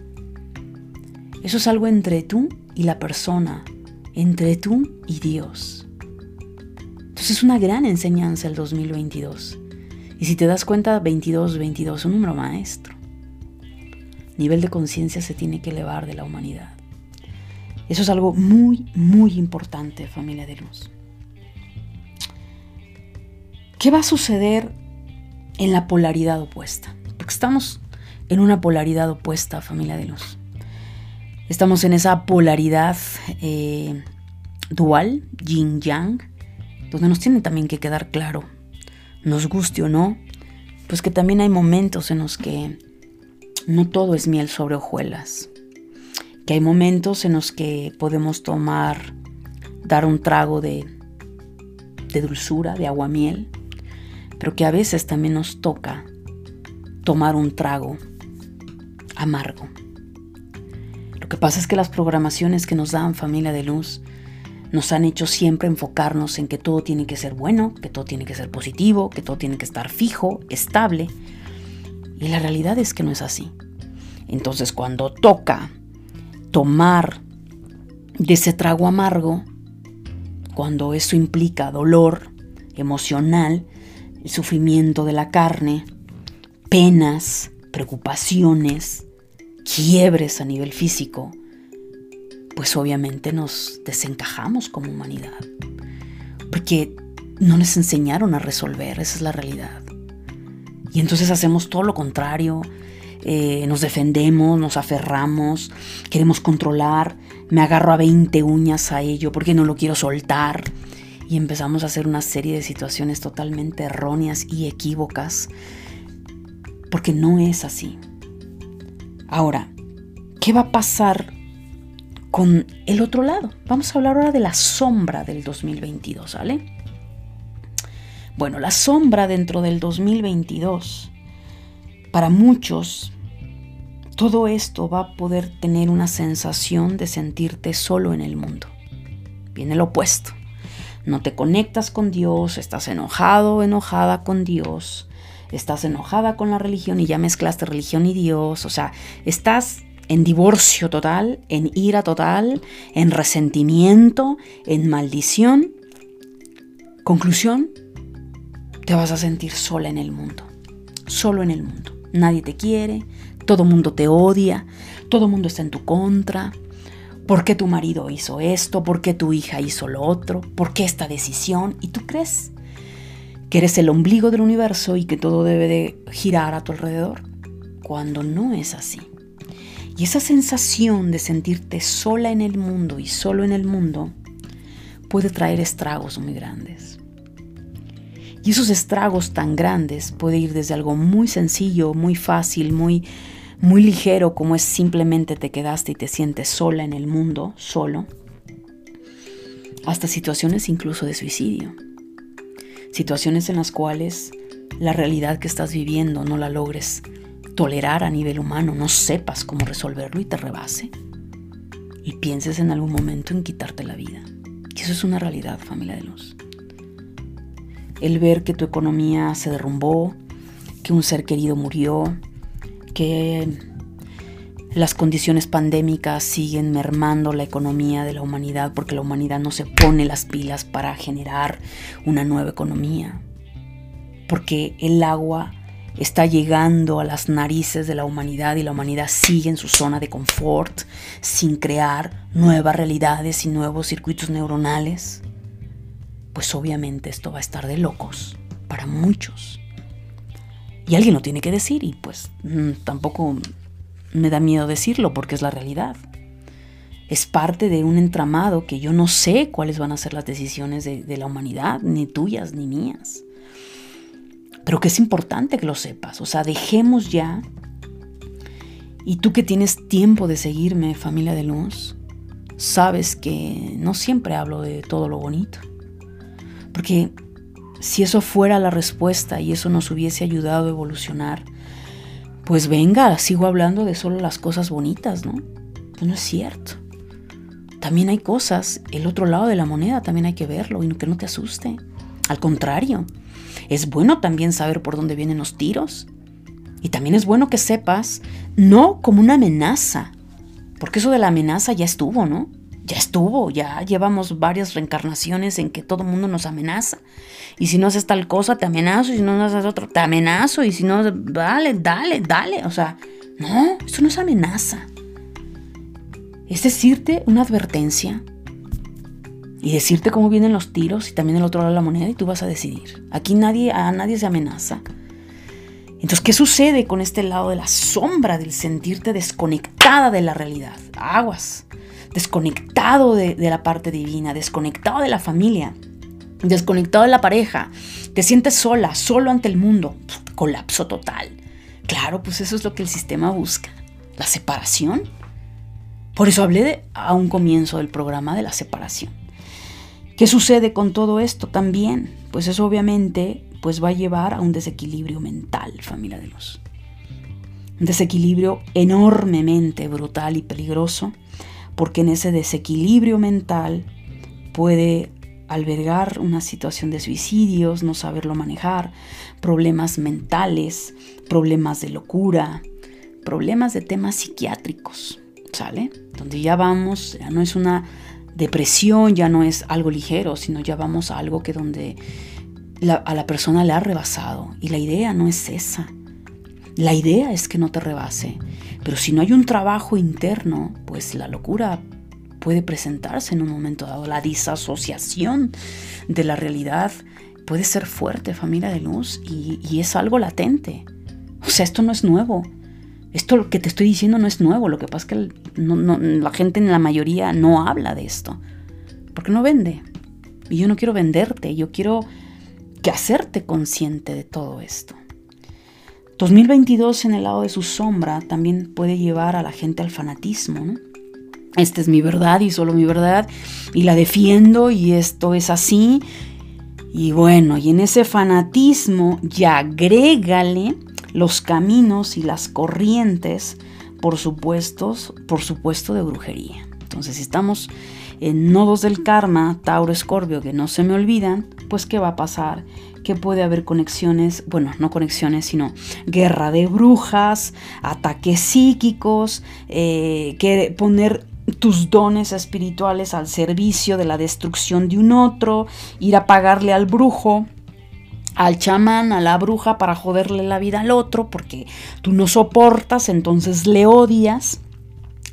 Eso es algo entre tú y la persona, entre tú y Dios. Entonces es una gran enseñanza el 2022. Y si te das cuenta, 22, 22, un número maestro. Nivel de conciencia se tiene que elevar de la humanidad. Eso es algo muy, muy importante, familia de luz. ¿Qué va a suceder en la polaridad opuesta? Porque estamos en una polaridad opuesta, familia de luz. Estamos en esa polaridad eh, dual, yin-yang, donde nos tiene también que quedar claro, nos guste o no, pues que también hay momentos en los que no todo es miel sobre hojuelas que hay momentos en los que podemos tomar, dar un trago de, de dulzura, de aguamiel, pero que a veces también nos toca tomar un trago amargo. Lo que pasa es que las programaciones que nos dan familia de luz nos han hecho siempre enfocarnos en que todo tiene que ser bueno, que todo tiene que ser positivo, que todo tiene que estar fijo, estable. Y la realidad es que no es así. Entonces cuando toca tomar de ese trago amargo, cuando eso implica dolor emocional, el sufrimiento de la carne, penas, preocupaciones, quiebres a nivel físico, pues obviamente nos desencajamos como humanidad. Porque no les enseñaron a resolver, esa es la realidad. Y entonces hacemos todo lo contrario, eh, nos defendemos, nos aferramos, queremos controlar, me agarro a 20 uñas a ello porque no lo quiero soltar y empezamos a hacer una serie de situaciones totalmente erróneas y equívocas porque no es así. Ahora, ¿qué va a pasar con el otro lado? Vamos a hablar ahora de la sombra del 2022, ¿vale? Bueno, la sombra dentro del 2022 para muchos todo esto va a poder tener una sensación de sentirte solo en el mundo. Viene lo opuesto. No te conectas con Dios, estás enojado enojada con Dios, estás enojada con la religión y ya mezclaste religión y Dios, o sea, estás en divorcio total, en ira total, en resentimiento, en maldición. Conclusión, te vas a sentir sola en el mundo, solo en el mundo. Nadie te quiere, todo mundo te odia, todo mundo está en tu contra. ¿Por qué tu marido hizo esto? ¿Por qué tu hija hizo lo otro? ¿Por qué esta decisión? Y tú crees que eres el ombligo del universo y que todo debe de girar a tu alrededor, cuando no es así. Y esa sensación de sentirte sola en el mundo y solo en el mundo puede traer estragos muy grandes. Y esos estragos tan grandes puede ir desde algo muy sencillo, muy fácil, muy muy ligero como es simplemente te quedaste y te sientes sola en el mundo, solo, hasta situaciones incluso de suicidio. Situaciones en las cuales la realidad que estás viviendo no la logres tolerar a nivel humano, no sepas cómo resolverlo y te rebase. Y pienses en algún momento en quitarte la vida. Y eso es una realidad, familia de luz. El ver que tu economía se derrumbó, que un ser querido murió, que las condiciones pandémicas siguen mermando la economía de la humanidad porque la humanidad no se pone las pilas para generar una nueva economía. Porque el agua está llegando a las narices de la humanidad y la humanidad sigue en su zona de confort sin crear nuevas realidades y nuevos circuitos neuronales. Pues obviamente esto va a estar de locos para muchos. Y alguien lo tiene que decir y pues mm, tampoco me da miedo decirlo porque es la realidad. Es parte de un entramado que yo no sé cuáles van a ser las decisiones de, de la humanidad, ni tuyas ni mías. Pero que es importante que lo sepas. O sea, dejemos ya. Y tú que tienes tiempo de seguirme, familia de luz, sabes que no siempre hablo de todo lo bonito. Porque si eso fuera la respuesta y eso nos hubiese ayudado a evolucionar, pues venga, sigo hablando de solo las cosas bonitas, ¿no? Pues no es cierto. también hay cosas, el otro lado de la moneda también hay que verlo y que no te asuste. Al contrario, es bueno también saber por dónde vienen los tiros. Y también es bueno que sepas, no como una amenaza, porque eso de la amenaza ya estuvo, ¿no? Ya estuvo, ya llevamos varias reencarnaciones en que todo el mundo nos amenaza. Y si no haces tal cosa, te amenazo, y si no haces otro, te amenazo, y si no, dale, dale, dale. O sea, no, eso no es amenaza. Es decirte una advertencia y decirte cómo vienen los tiros y también el otro lado de la moneda y tú vas a decidir. Aquí nadie, a nadie se amenaza. Entonces, ¿qué sucede con este lado de la sombra, del sentirte desconectada de la realidad? Aguas, desconectado de, la parte divina, desconectado de la familia, desconectado de la pareja, te sientes sola, solo ante el mundo, colapso total. Claro, pues eso es lo que el sistema busca, la separación. Por eso hablé a un comienzo del programa de la separación. ¿Qué sucede con todo esto también? Pues eso obviamente pues va a llevar a un desequilibrio mental, familia de luz. Un desequilibrio enormemente brutal y peligroso, porque en ese desequilibrio mental puede albergar una situación de suicidios, no saberlo manejar, problemas mentales, problemas de locura, problemas de temas psiquiátricos, ¿sale? Donde ya vamos, ya no es una depresión, ya no es algo ligero, sino ya vamos a algo que donde a la persona le ha rebasado. Y la idea no es esa. La idea es que no te rebase. Pero si no hay un trabajo interno, pues la locura puede presentarse en un momento dado. La disasociación de la realidad puede ser fuerte, familia de luz, y, es algo latente. O sea, esto no es nuevo. Esto que te estoy diciendo no es nuevo. Lo que pasa es que la gente en la mayoría no habla de esto. Porque no vende. Y yo no quiero venderte. Yo quiero que hacerte consciente de todo esto. 2022 en el lado de su sombra también puede llevar a la gente al fanatismo. Esta es mi verdad y solo mi verdad y la defiendo y esto es así. Y bueno, y en ese fanatismo ya agrégale los caminos y las corrientes, por supuesto, por supuesto de brujería. Entonces, si estamos en nodos del karma, Tauro, Escorpio, que no se me olvidan, pues ¿qué va a pasar? Que puede haber conexiones, bueno, no conexiones, sino guerra de brujas, ataques psíquicos, eh, que poner tus dones espirituales al servicio de la destrucción de un otro, ir a pagarle al brujo, al chamán, a la bruja para joderle la vida al otro porque tú no soportas, entonces le odias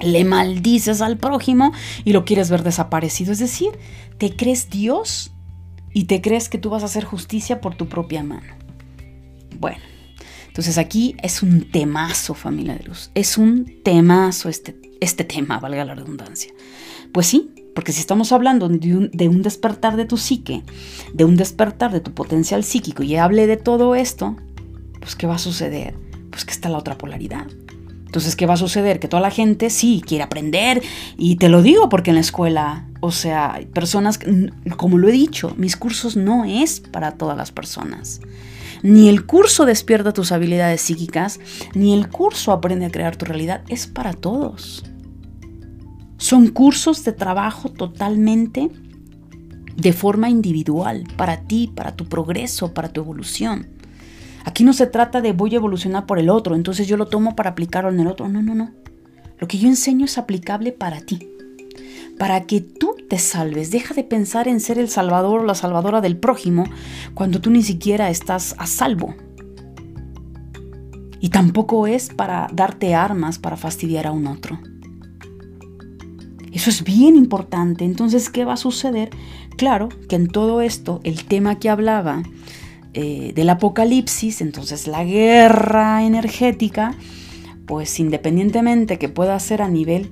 le maldices al prójimo y lo quieres ver desaparecido. Es decir, te crees Dios y te crees que tú vas a hacer justicia por tu propia mano. Bueno, entonces aquí es un temazo, familia de luz. Es un temazo este, este tema, valga la redundancia. Pues sí, porque si estamos hablando de un, de un despertar de tu psique, de un despertar de tu potencial psíquico y hable de todo esto, pues ¿qué va a suceder? Pues que está la otra polaridad. Entonces, ¿qué va a suceder? Que toda la gente sí quiere aprender y te lo digo porque en la escuela, o sea, personas, como lo he dicho, mis cursos no es para todas las personas. Ni el curso despierta tus habilidades psíquicas, ni el curso aprende a crear tu realidad, es para todos. Son cursos de trabajo totalmente de forma individual, para ti, para tu progreso, para tu evolución. Aquí no se trata de voy a evolucionar por el otro, entonces yo lo tomo para aplicarlo en el otro. No, no, no. Lo que yo enseño es aplicable para ti. Para que tú te salves. Deja de pensar en ser el salvador o la salvadora del prójimo cuando tú ni siquiera estás a salvo. Y tampoco es para darte armas para fastidiar a un otro. Eso es bien importante. Entonces, ¿qué va a suceder? Claro que en todo esto, el tema que hablaba eh, del apocalipsis, entonces la guerra energética, pues independientemente que pueda ser a nivel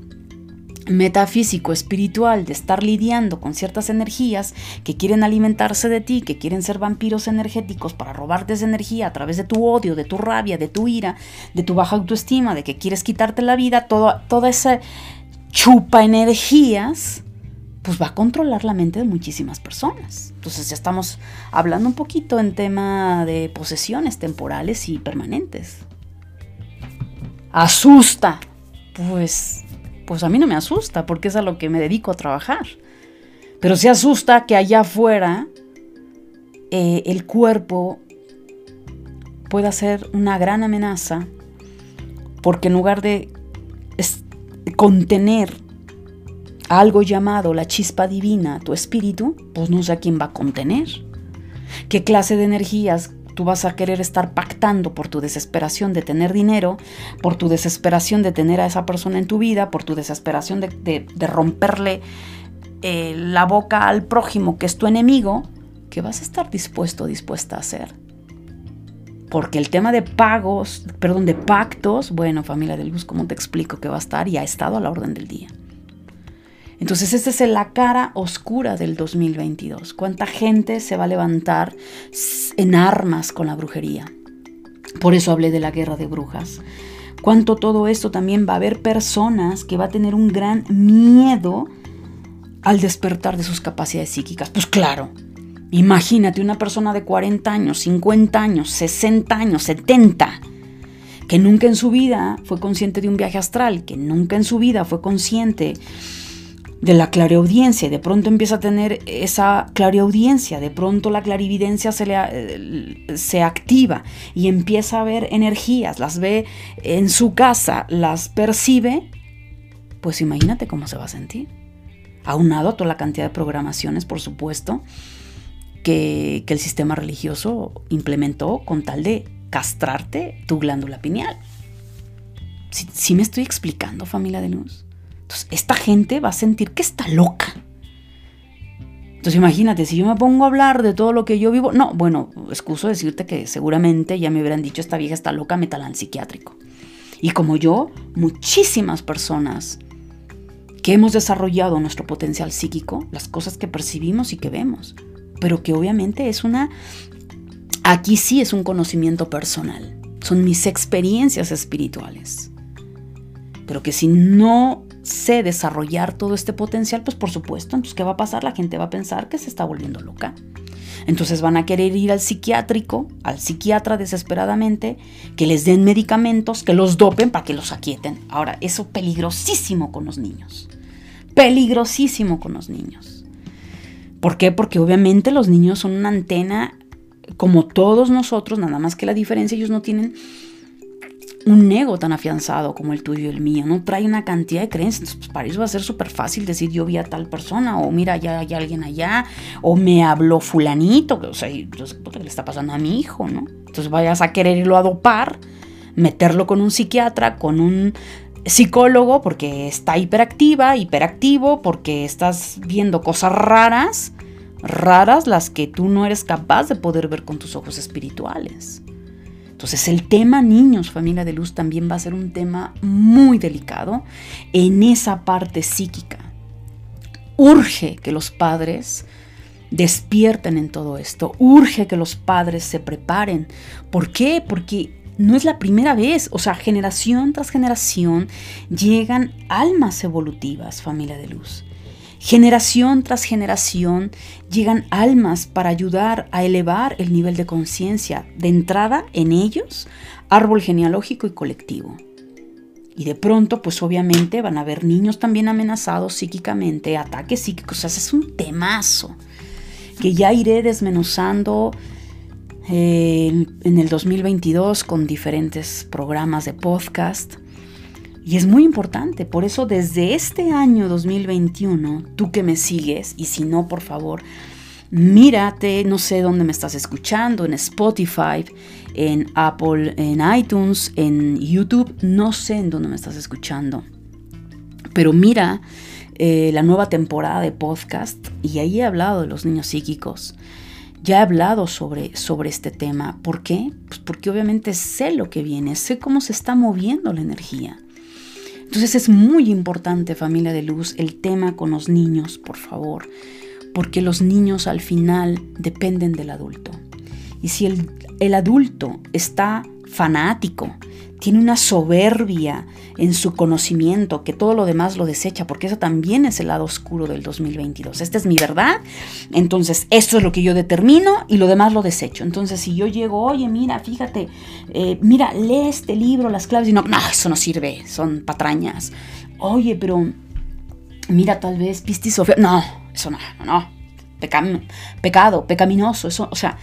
metafísico, espiritual, de estar lidiando con ciertas energías que quieren alimentarse de ti, que quieren ser vampiros energéticos para robarte esa energía a través de tu odio, de tu rabia, de tu ira, de tu baja autoestima, de que quieres quitarte la vida, todo, toda esa chupa energías, pues va a controlar la mente de muchísimas personas. Entonces ya estamos hablando un poquito en tema de posesiones temporales y permanentes. Asusta. Pues pues a mí no me asusta porque es a lo que me dedico a trabajar. Pero se asusta que allá afuera eh, el cuerpo pueda ser una gran amenaza porque en lugar de contener algo llamado la chispa divina, tu espíritu, pues no sé a quién va a contener. ¿Qué clase de energías tú vas a querer estar pactando por tu desesperación de tener dinero, por tu desesperación de tener a esa persona en tu vida, por tu desesperación de, romperle eh, la boca al prójimo que es tu enemigo? ¿Qué vas a estar dispuesto dispuesta a hacer? Porque el tema de pagos, perdón, de pactos, bueno, familia de luz, ¿cómo te explico que va a estar y ha estado a la orden del día? Entonces, esta es la cara oscura del 2022. ¿Cuánta gente se va a levantar en armas con la brujería? Por eso hablé de la guerra de brujas. Cuánto todo esto también va a haber personas que va a tener un gran miedo al despertar de sus capacidades psíquicas. Pues claro, imagínate una persona de 40 años, 50 años, 60 años, 70 que nunca en su vida fue consciente de un viaje astral, que nunca en su vida fue consciente de la clareaudiencia y de pronto empieza a tener esa clareaudiencia, de pronto la clarividencia se, le, eh, se activa y empieza a ver energías, las ve en su casa, las percibe, pues imagínate cómo se va a sentir. Aunado a toda la cantidad de programaciones, por supuesto, que, el sistema religioso implementó con tal de castrarte tu glándula pineal. Si ¿Sí, me estoy explicando, familia de luz? Entonces, esta gente va a sentir que está loca. Entonces, imagínate, si yo me pongo a hablar de todo lo que yo vivo, no, bueno, excuso decirte que seguramente ya me hubieran dicho, esta vieja está loca, métala al psiquiátrico. Y como yo, muchísimas personas que hemos desarrollado nuestro potencial psíquico, las cosas que percibimos y que vemos, pero que obviamente es una, aquí sí es un conocimiento personal, son mis experiencias espirituales, pero que si no sé desarrollar todo este potencial, pues por supuesto, entonces ¿qué va a pasar? La gente va a pensar que se está volviendo loca. Entonces van a querer ir al psiquiátrico, al psiquiatra desesperadamente, que les den medicamentos, que los dopen para que los aquieten. Ahora, eso peligrosísimo con los niños. Peligrosísimo con los niños. ¿Por qué? Porque obviamente los niños son una antena como todos nosotros, nada más que la diferencia ellos no tienen un ego tan afianzado como el tuyo y el mío, no trae una cantidad de creencias. Pues, para eso va a ser súper fácil decir yo vi a tal persona, o mira, ya hay alguien allá, o me habló fulanito, o sea, ¿qué le está pasando a mi hijo, no? Entonces vayas a querer irlo a dopar, meterlo con un psiquiatra, con un psicólogo, porque está hiperactiva, hiperactivo, porque estás viendo cosas raras, raras las que tú no eres capaz de poder ver con tus ojos espirituales. Entonces el tema niños, familia de luz, también va a ser un tema muy delicado en esa parte psíquica. Urge que los padres despierten en todo esto. Urge que los padres se preparen. ¿Por qué? Porque no es la primera vez. O sea, generación tras generación llegan almas evolutivas, familia de luz. Generación tras generación llegan almas para ayudar a elevar el nivel de conciencia de entrada en ellos, árbol genealógico y colectivo. Y de pronto, pues obviamente van a haber niños también amenazados psíquicamente, ataques psíquicos. O sea, es un temazo que ya iré desmenuzando eh, en el 2022 con diferentes programas de podcast. Y es muy importante, por eso desde este año 2021, tú que me sigues, y si no, por favor, mírate, no sé dónde me estás escuchando, en Spotify, en Apple, en iTunes, en YouTube, no sé en dónde me estás escuchando. Pero mira eh, la nueva temporada de podcast y ahí he hablado de los niños psíquicos. Ya he hablado sobre, sobre este tema. ¿Por qué? Pues porque obviamente sé lo que viene, sé cómo se está moviendo la energía. Entonces es muy importante, familia de luz, el tema con los niños, por favor, porque los niños al final dependen del adulto. Y si el, el adulto está fanático, tiene una soberbia en su conocimiento que todo lo demás lo desecha, porque eso también es el lado oscuro del 2022. Esta es mi verdad, entonces esto es lo que yo determino y lo demás lo desecho. Entonces si yo llego, oye, mira, fíjate, eh, mira, lee este libro, las claves, y no, no, eso no sirve, son patrañas. Oye, pero mira, tal vez pistisofía, no, eso no, no, pecado, pecaminoso, eso, o sea,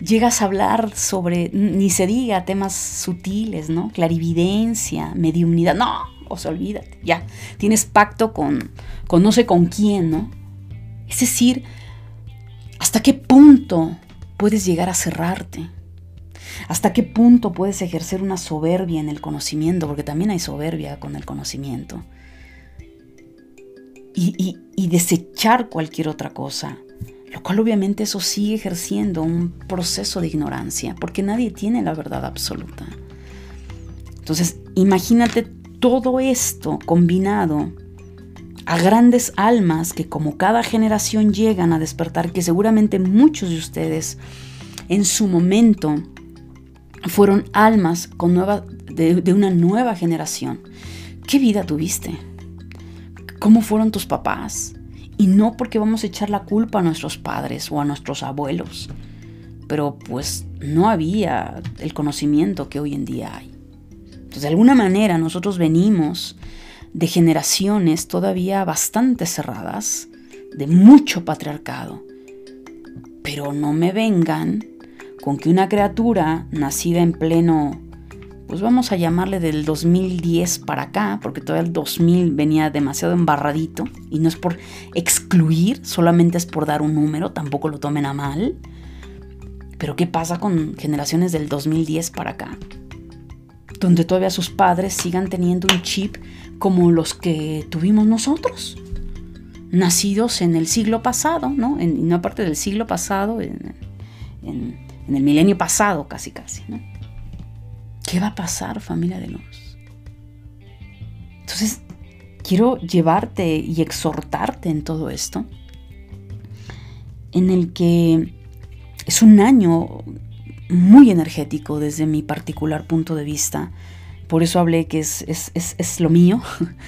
llegas a hablar sobre, ni se diga, temas sutiles, ¿no? Clarividencia, mediumnidad, no, o sea, olvídate, ya, tienes pacto con, con no sé con quién, ¿no? Es decir, ¿hasta qué punto puedes llegar a cerrarte? ¿Hasta qué punto puedes ejercer una soberbia en el conocimiento? Porque también hay soberbia con el conocimiento. Y, y desechar cualquier otra cosa lo cual obviamente eso sigue ejerciendo un proceso de ignorancia, porque nadie tiene la verdad absoluta. Entonces, imagínate todo esto combinado a grandes almas que como cada generación llegan a despertar, que seguramente muchos de ustedes en su momento fueron almas con nueva, de, de una nueva generación. ¿Qué vida tuviste? ¿Cómo fueron tus papás? Y no porque vamos a echar la culpa a nuestros padres o a nuestros abuelos, pero pues no había el conocimiento que hoy en día hay. Entonces, de alguna manera nosotros venimos de generaciones todavía bastante cerradas, de mucho patriarcado. Pero no me vengan con que una criatura nacida en pleno pues vamos a llamarle del 2010 para acá, porque todavía el 2000 venía demasiado embarradito, y no es por excluir, solamente es por dar un número, tampoco lo tomen a mal. Pero ¿qué pasa con generaciones del 2010 para acá? Donde todavía sus padres sigan teniendo un chip como los que tuvimos nosotros, nacidos en el siglo pasado, ¿no? En, no aparte del siglo pasado, en, en el milenio pasado casi casi, ¿no? ¿Qué va a pasar, familia de luz? Entonces, quiero llevarte y exhortarte en todo esto, en el que es un año muy energético desde mi particular punto de vista. Por eso hablé que es, es, lo mío,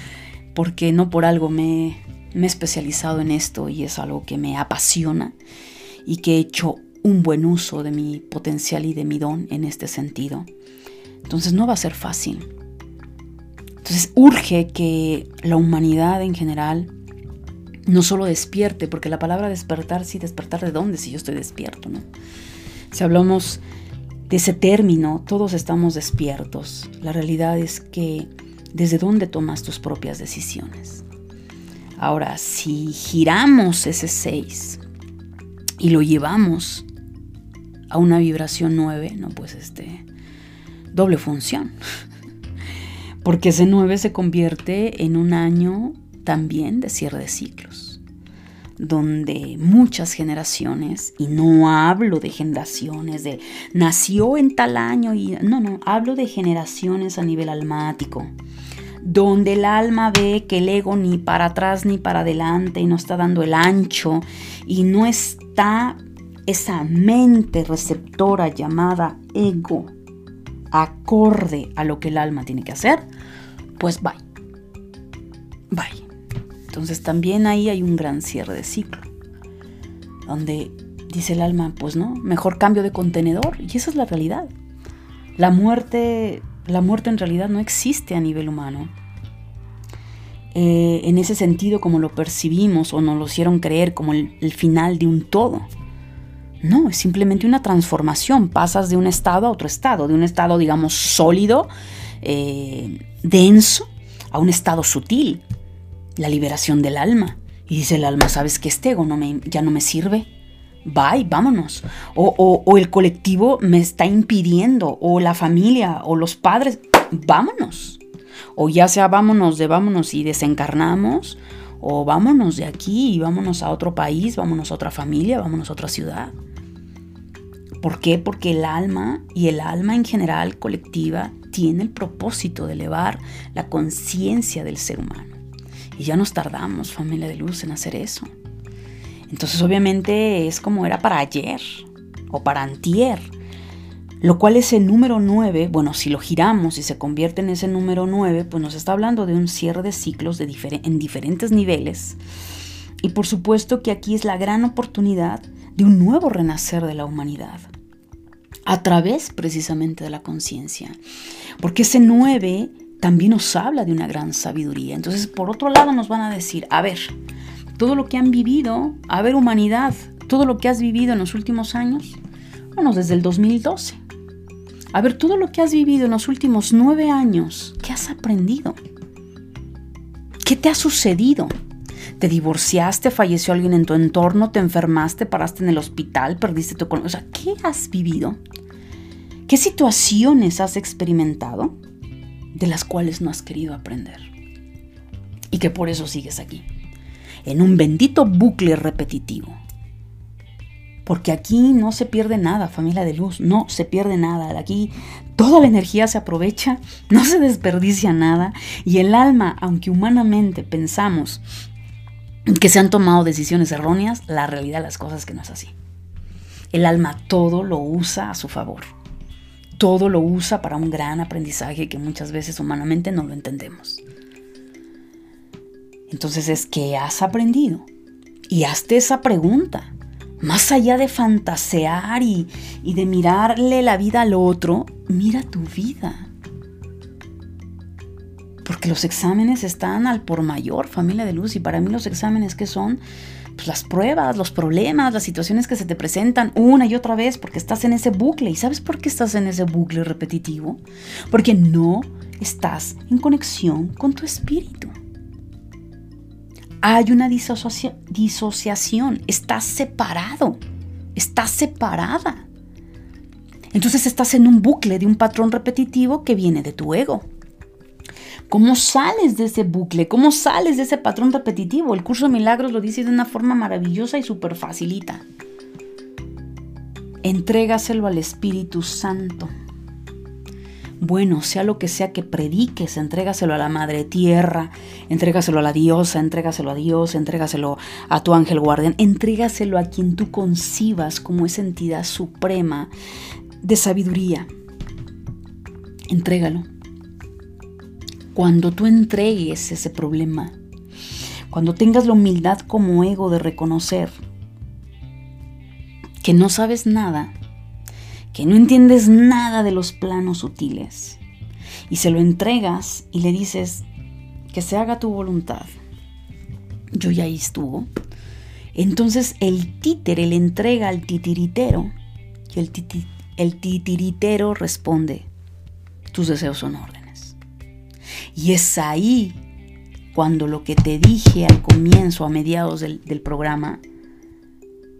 [LAUGHS] porque no por algo me, me he especializado en esto y es algo que me apasiona y que he hecho un buen uso de mi potencial y de mi don en este sentido. Entonces no va a ser fácil. Entonces urge que la humanidad en general no solo despierte, porque la palabra despertar, sí, despertar de dónde si yo estoy despierto, ¿no? Si hablamos de ese término, todos estamos despiertos. La realidad es que desde dónde tomas tus propias decisiones. Ahora, si giramos ese 6 y lo llevamos a una vibración 9, no, pues este, doble función. Porque ese 9 se convierte en un año también de cierre de ciclos, donde muchas generaciones, y no hablo de generaciones de nació en tal año, y no, no, hablo de generaciones a nivel almático, donde el alma ve que el ego ni para atrás ni para adelante y no está dando el ancho y no está esa mente receptora llamada ego acorde a lo que el alma tiene que hacer, pues bye. Bye. Entonces también ahí hay un gran cierre de ciclo, donde dice el alma, pues no, mejor cambio de contenedor, y esa es la realidad. La muerte, la muerte en realidad no existe a nivel humano. Eh, en ese sentido, como lo percibimos o nos lo hicieron creer como el final de un todo. No, es simplemente una transformación. Pasas de un estado a otro estado, de un estado, digamos, sólido, eh, denso, a un estado sutil. La liberación del alma. Y dice el alma, ¿sabes qué? Este ego no me, ya no me sirve. Bye, vámonos. O, o el colectivo me está impidiendo, o la familia, o los padres, vámonos. O ya sea vámonos de vámonos y desencarnamos, o vámonos de aquí y vámonos a otro país, vámonos a otra familia, vámonos a otra ciudad. ¿Por qué? Porque el alma y el alma en general colectiva tiene el propósito de elevar la conciencia del ser humano. Y ya nos tardamos, familia de luz, en hacer eso. Entonces obviamente es como era para ayer o para antier. Lo cual ese número 9, bueno, si lo giramos y se convierte en ese número 9, pues nos está hablando de un cierre de ciclos en diferentes niveles. Y por supuesto que aquí es la gran oportunidad de un nuevo renacer de la humanidad, a través precisamente de la conciencia. Porque ese 9 también nos habla de una gran sabiduría. Entonces, por otro lado, nos van a decir, a ver, todo lo que han vivido, a ver, humanidad, todo lo que has vivido en los últimos años, bueno, desde el 2012. A ver, todo lo que has vivido en los últimos nueve años, ¿qué has aprendido? ¿Qué te ha sucedido? ¿Te divorciaste, falleció alguien en tu entorno, te enfermaste, paraste en el hospital, perdiste tu... O sea, ¿qué has vivido? ¿Qué situaciones has experimentado de las cuales no has querido aprender? Y que por eso sigues aquí, en un bendito bucle repetitivo porque aquí no se pierde nada, familia de luz, no se pierde nada. Aquí toda la energía se aprovecha, [LAUGHS] no se desperdicia nada y el alma, aunque humanamente pensamos que se han tomado decisiones erróneas, la realidad de las cosas es que no es así. El alma todo lo usa a su favor. Todo lo usa para un gran aprendizaje que muchas veces humanamente no lo entendemos. Entonces es que has aprendido y hazte esa pregunta más allá de fantasear y, de mirarle la vida al otro, mira tu vida. Porque los exámenes están al por mayor, familia de luz, y para mí los exámenes que son pues, las pruebas, los problemas, las situaciones que se te presentan una y otra vez porque estás en ese bucle. ¿Y sabes por qué estás en ese bucle repetitivo? Porque no estás en conexión con tu espíritu hay una disociación, estás separado, estás separada. Entonces estás en un bucle de un patrón repetitivo que viene de tu ego. ¿Cómo sales de ese bucle? ¿Cómo sales de ese patrón repetitivo? El curso de milagros lo dice de una forma maravillosa y súper facilita. Entrégaselo al Espíritu Santo bueno, sea lo que sea que prediques, entrégaselo a la Madre Tierra, entrégaselo a la diosa, entrégaselo a Dios, entrégaselo a tu ángel guardián, entrégaselo a quien tú concibas como esa entidad suprema de sabiduría. Entrégalo. Cuando tú entregues ese problema, cuando tengas la humildad como ego de reconocer que no sabes nada, que no entiendes nada de los planos sutiles y se lo entregas y le dices que se haga tu voluntad. Yo ya ahí estuvo. Entonces el títere le entrega al titiritero y el, titiritero responde, tus deseos son órdenes. Y es ahí cuando lo que te dije al comienzo, a mediados del programa,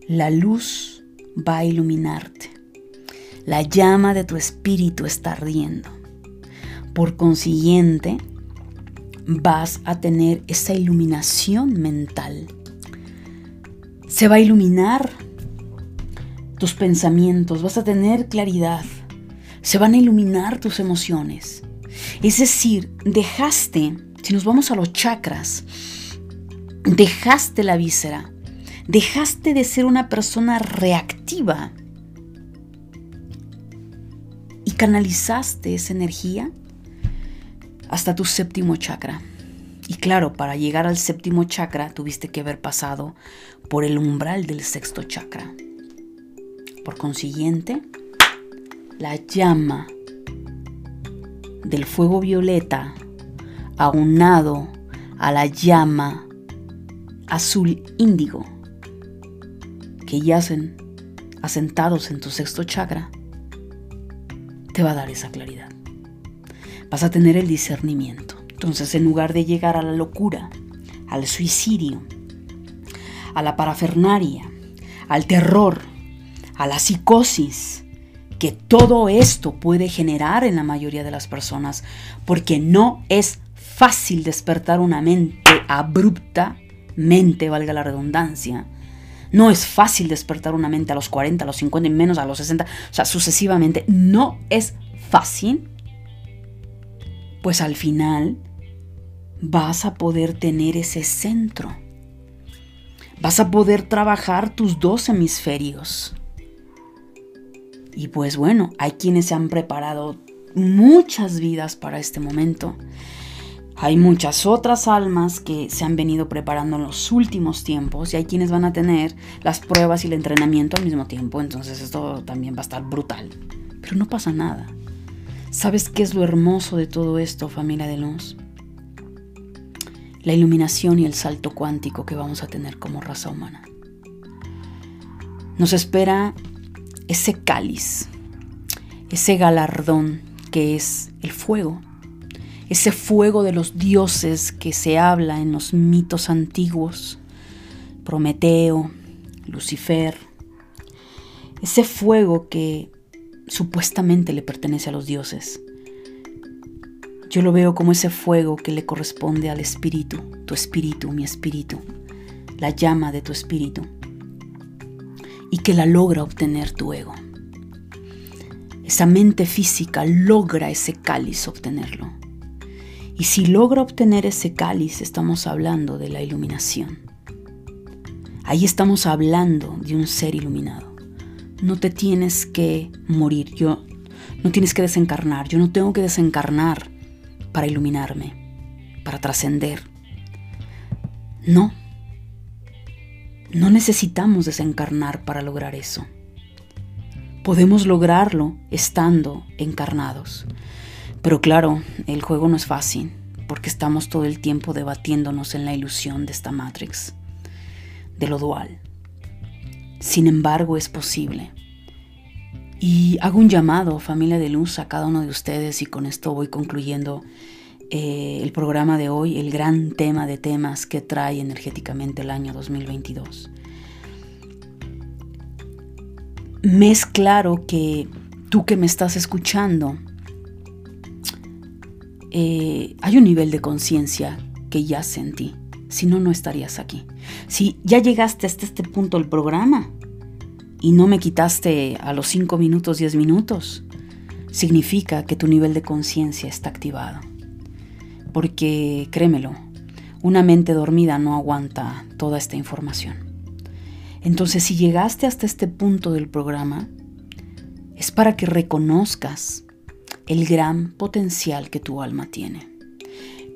la luz va a iluminarte. La llama de tu espíritu está ardiendo. Por consiguiente, vas a tener esa iluminación mental. Se va a iluminar tus pensamientos, vas a tener claridad, se van a iluminar tus emociones. Es decir, dejaste, si nos vamos a los chakras, dejaste la víscera, dejaste de ser una persona reactiva canalizaste esa energía hasta tu séptimo chakra. Y claro, para llegar al séptimo chakra tuviste que haber pasado por el umbral del sexto chakra. Por consiguiente, la llama del fuego violeta aunado a la llama azul índigo que yacen asentados en tu sexto chakra te va a dar esa claridad. Vas a tener el discernimiento. Entonces, en lugar de llegar a la locura, al suicidio, a la parafernaria, al terror, a la psicosis, que todo esto puede generar en la mayoría de las personas, porque no es fácil despertar una mente abrupta, mente, valga la redundancia, no es fácil despertar una mente a los 40, a los 50 y menos a los 60, o sea, sucesivamente. No es fácil. Pues al final vas a poder tener ese centro. Vas a poder trabajar tus dos hemisferios. Y pues bueno, hay quienes se han preparado muchas vidas para este momento. Hay muchas otras almas que se han venido preparando en los últimos tiempos y hay quienes van a tener las pruebas y el entrenamiento al mismo tiempo. Entonces esto también va a estar brutal. Pero no pasa nada. ¿Sabes qué es lo hermoso de todo esto, familia de luz? La iluminación y el salto cuántico que vamos a tener como raza humana. Nos espera ese cáliz, ese galardón que es el fuego, ese fuego de los dioses que se habla en los mitos antiguos, Prometeo, Lucifer, ese fuego que supuestamente le pertenece a los dioses. Yo lo veo como ese fuego que le corresponde al espíritu, tu espíritu, mi espíritu, la llama de tu espíritu, y que la logra obtener tu ego. Esa mente física logra ese cáliz obtenerlo. Y si logra obtener ese cáliz, estamos hablando de la iluminación. Ahí estamos hablando de un ser iluminado. No te tienes que morir, yo no tienes que desencarnar, yo no tengo que desencarnar para iluminarme, para trascender. No, no necesitamos desencarnar para lograr eso. Podemos lograrlo estando encarnados. Pero claro, el juego no es fácil, porque estamos todo el tiempo debatiéndonos en la ilusión de esta Matrix, de lo dual. Sin embargo, es posible. Y hago un llamado, familia de luz, a cada uno de ustedes y con esto voy concluyendo eh, el programa de hoy, el gran tema de temas que trae energéticamente el año 2022 me es claro que tú que me estás escuchando, eh, hay un nivel de conciencia que ya sentí. Si no, no estarías aquí. Si ya llegaste hasta este punto del programa y no me quitaste a los 5 minutos, 10 minutos, significa que tu nivel de conciencia está activado. Porque créemelo, una mente dormida no aguanta toda esta información. Entonces, si llegaste hasta este punto del programa, es para que reconozcas el gran potencial que tu alma tiene.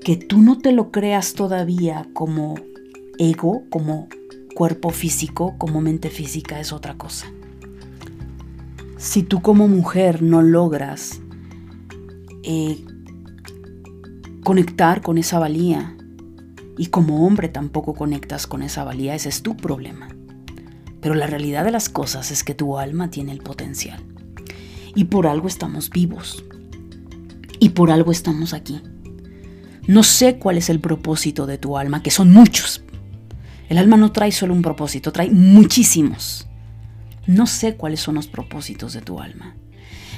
Que tú no te lo creas todavía como ego, como cuerpo físico, como mente física, es otra cosa. Si tú como mujer no logras eh, conectar con esa valía y como hombre tampoco conectas con esa valía, ese es tu problema. Pero la realidad de las cosas es que tu alma tiene el potencial. Y por algo estamos vivos. Y por algo estamos aquí. No sé cuál es el propósito de tu alma, que son muchos. El alma no trae solo un propósito, trae muchísimos. No sé cuáles son los propósitos de tu alma,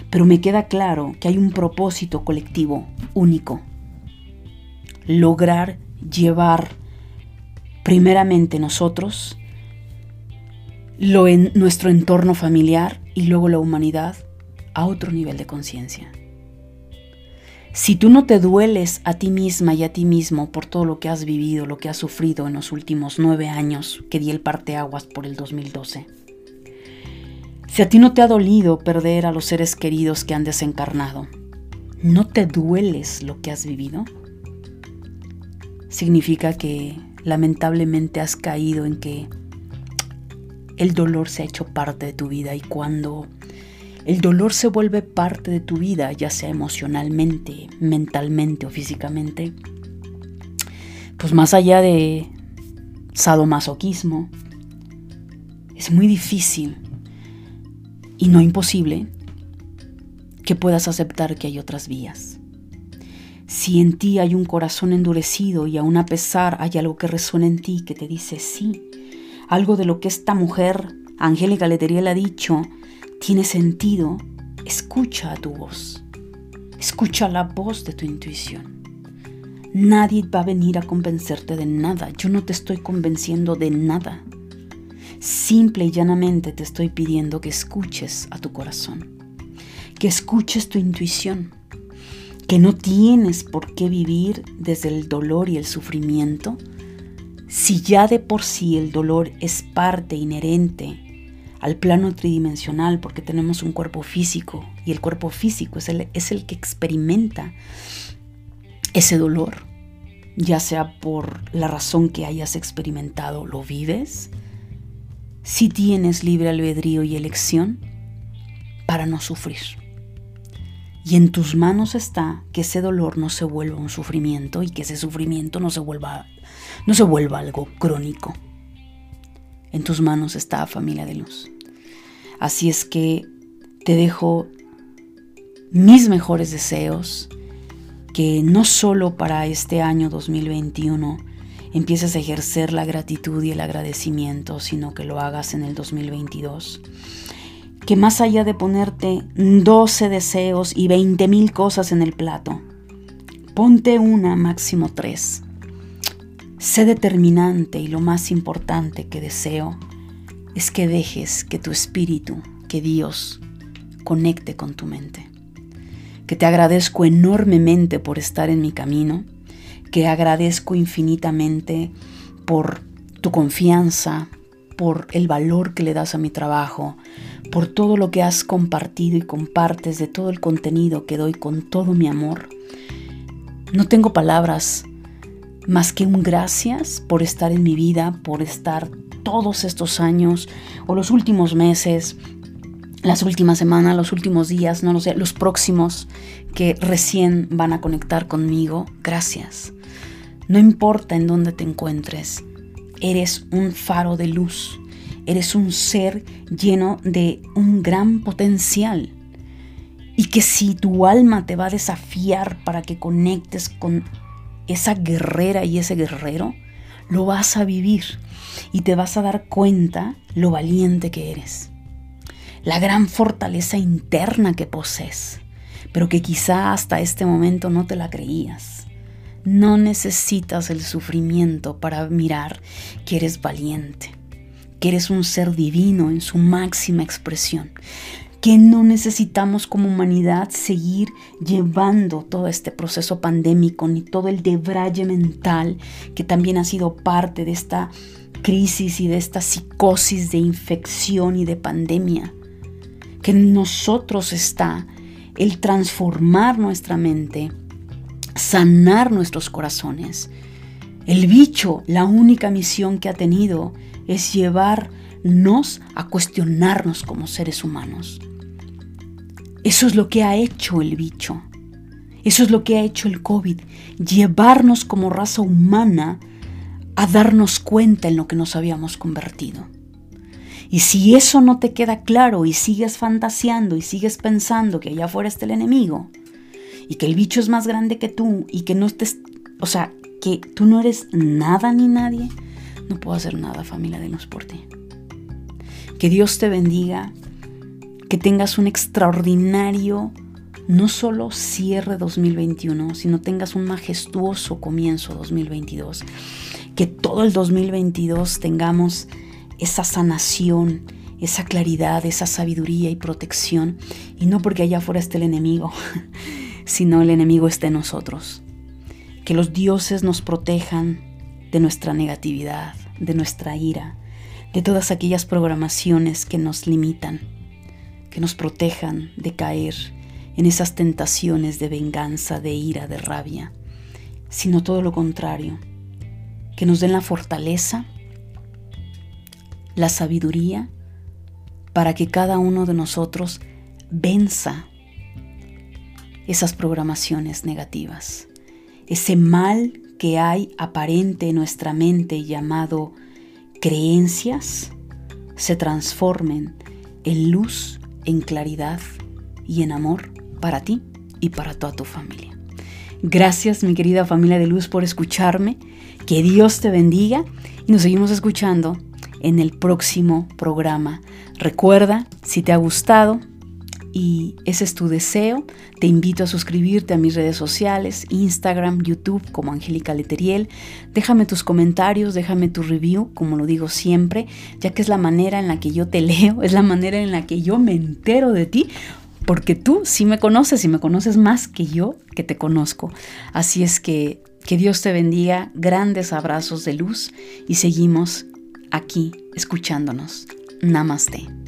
pero me queda claro que hay un propósito colectivo único. Lograr llevar primeramente nosotros lo en nuestro entorno familiar y luego la humanidad a otro nivel de conciencia. Si tú no te dueles a ti misma y a ti mismo por todo lo que has vivido, lo que has sufrido en los últimos nueve años que di el parteaguas por el 2012, si a ti no te ha dolido perder a los seres queridos que han desencarnado, ¿no te dueles lo que has vivido? Significa que lamentablemente has caído en que el dolor se ha hecho parte de tu vida y cuando el dolor se vuelve parte de tu vida, ya sea emocionalmente, mentalmente o físicamente, pues más allá de sadomasoquismo, es muy difícil y no imposible que puedas aceptar que hay otras vías. Si en ti hay un corazón endurecido y aún a pesar hay algo que resuena en ti que te dice sí, algo de lo que esta mujer, Angélica Leteriel, ha dicho, tiene sentido, escucha a tu voz. Escucha la voz de tu intuición. Nadie va a venir a convencerte de nada. Yo no te estoy convenciendo de nada. Simple y llanamente te estoy pidiendo que escuches a tu corazón, que escuches tu intuición, que no tienes por qué vivir desde el dolor y el sufrimiento, si ya de por sí el dolor es parte inherente al plano tridimensional porque tenemos un cuerpo físico y el cuerpo físico es el, es el que experimenta ese dolor, ya sea por la razón que hayas experimentado, lo vives, si tienes libre albedrío y elección para no sufrir. Y en tus manos está que ese dolor no se vuelva un sufrimiento y que ese sufrimiento no se vuelva, no se vuelva algo crónico. En tus manos está familia de luz. Así es que te dejo mis mejores deseos, que no solo para este año 2021 empieces a ejercer la gratitud y el agradecimiento, sino que lo hagas en el 2022 que más allá de ponerte 12 deseos y 20 mil cosas en el plato, ponte una, máximo tres. Sé determinante y lo más importante que deseo es que dejes que tu espíritu, que Dios, conecte con tu mente. Que te agradezco enormemente por estar en mi camino, que agradezco infinitamente por tu confianza, por el valor que le das a mi trabajo, por todo lo que has compartido y compartes de todo el contenido que doy con todo mi amor. No tengo palabras más que un gracias por estar en mi vida, por estar todos estos años o los últimos meses, las últimas semanas, los últimos días, no lo sé, los próximos que recién van a conectar conmigo. Gracias. No importa en dónde te encuentres, eres un faro de luz Eres un ser lleno de un gran potencial. Y que si tu alma te va a desafiar para que conectes con esa guerrera y ese guerrero, lo vas a vivir y te vas a dar cuenta lo valiente que eres. La gran fortaleza interna que posees, pero que quizá hasta este momento no te la creías. No necesitas el sufrimiento para mirar que eres valiente que eres un ser divino en su máxima expresión, que no necesitamos como humanidad seguir llevando todo este proceso pandémico ni todo el debraye mental que también ha sido parte de esta crisis y de esta psicosis de infección y de pandemia. Que en nosotros está el transformar nuestra mente, sanar nuestros corazones. El bicho, la única misión que ha tenido es llevarnos a cuestionarnos como seres humanos. Eso es lo que ha hecho el bicho. Eso es lo que ha hecho el COVID. Llevarnos como raza humana a darnos cuenta en lo que nos habíamos convertido. Y si eso no te queda claro y sigues fantaseando y sigues pensando que allá afuera está el enemigo y que el bicho es más grande que tú y que no estés, o sea, que tú no eres nada ni nadie, no puedo hacer nada, familia de luz, por ti. Que Dios te bendiga, que tengas un extraordinario, no solo cierre 2021, sino tengas un majestuoso comienzo 2022. Que todo el 2022 tengamos esa sanación, esa claridad, esa sabiduría y protección. Y no porque allá afuera esté el enemigo, [LAUGHS] sino el enemigo esté en nosotros. Que los dioses nos protejan de nuestra negatividad, de nuestra ira, de todas aquellas programaciones que nos limitan, que nos protejan de caer en esas tentaciones de venganza, de ira, de rabia, sino todo lo contrario, que nos den la fortaleza, la sabiduría, para que cada uno de nosotros venza esas programaciones negativas, ese mal que hay aparente en nuestra mente llamado creencias se transformen en luz, en claridad y en amor para ti y para toda tu familia. Gracias mi querida familia de luz por escucharme. Que Dios te bendiga y nos seguimos escuchando en el próximo programa. Recuerda, si te ha gustado, y ese es tu deseo, te invito a suscribirte a mis redes sociales, Instagram, YouTube como Angélica Leteriel. Déjame tus comentarios, déjame tu review, como lo digo siempre, ya que es la manera en la que yo te [LAUGHS] leo, es la manera en la que yo me entero de ti, porque tú sí me conoces y me conoces más que yo que te conozco. Así es que que Dios te bendiga, grandes abrazos de luz y seguimos aquí escuchándonos. Namaste.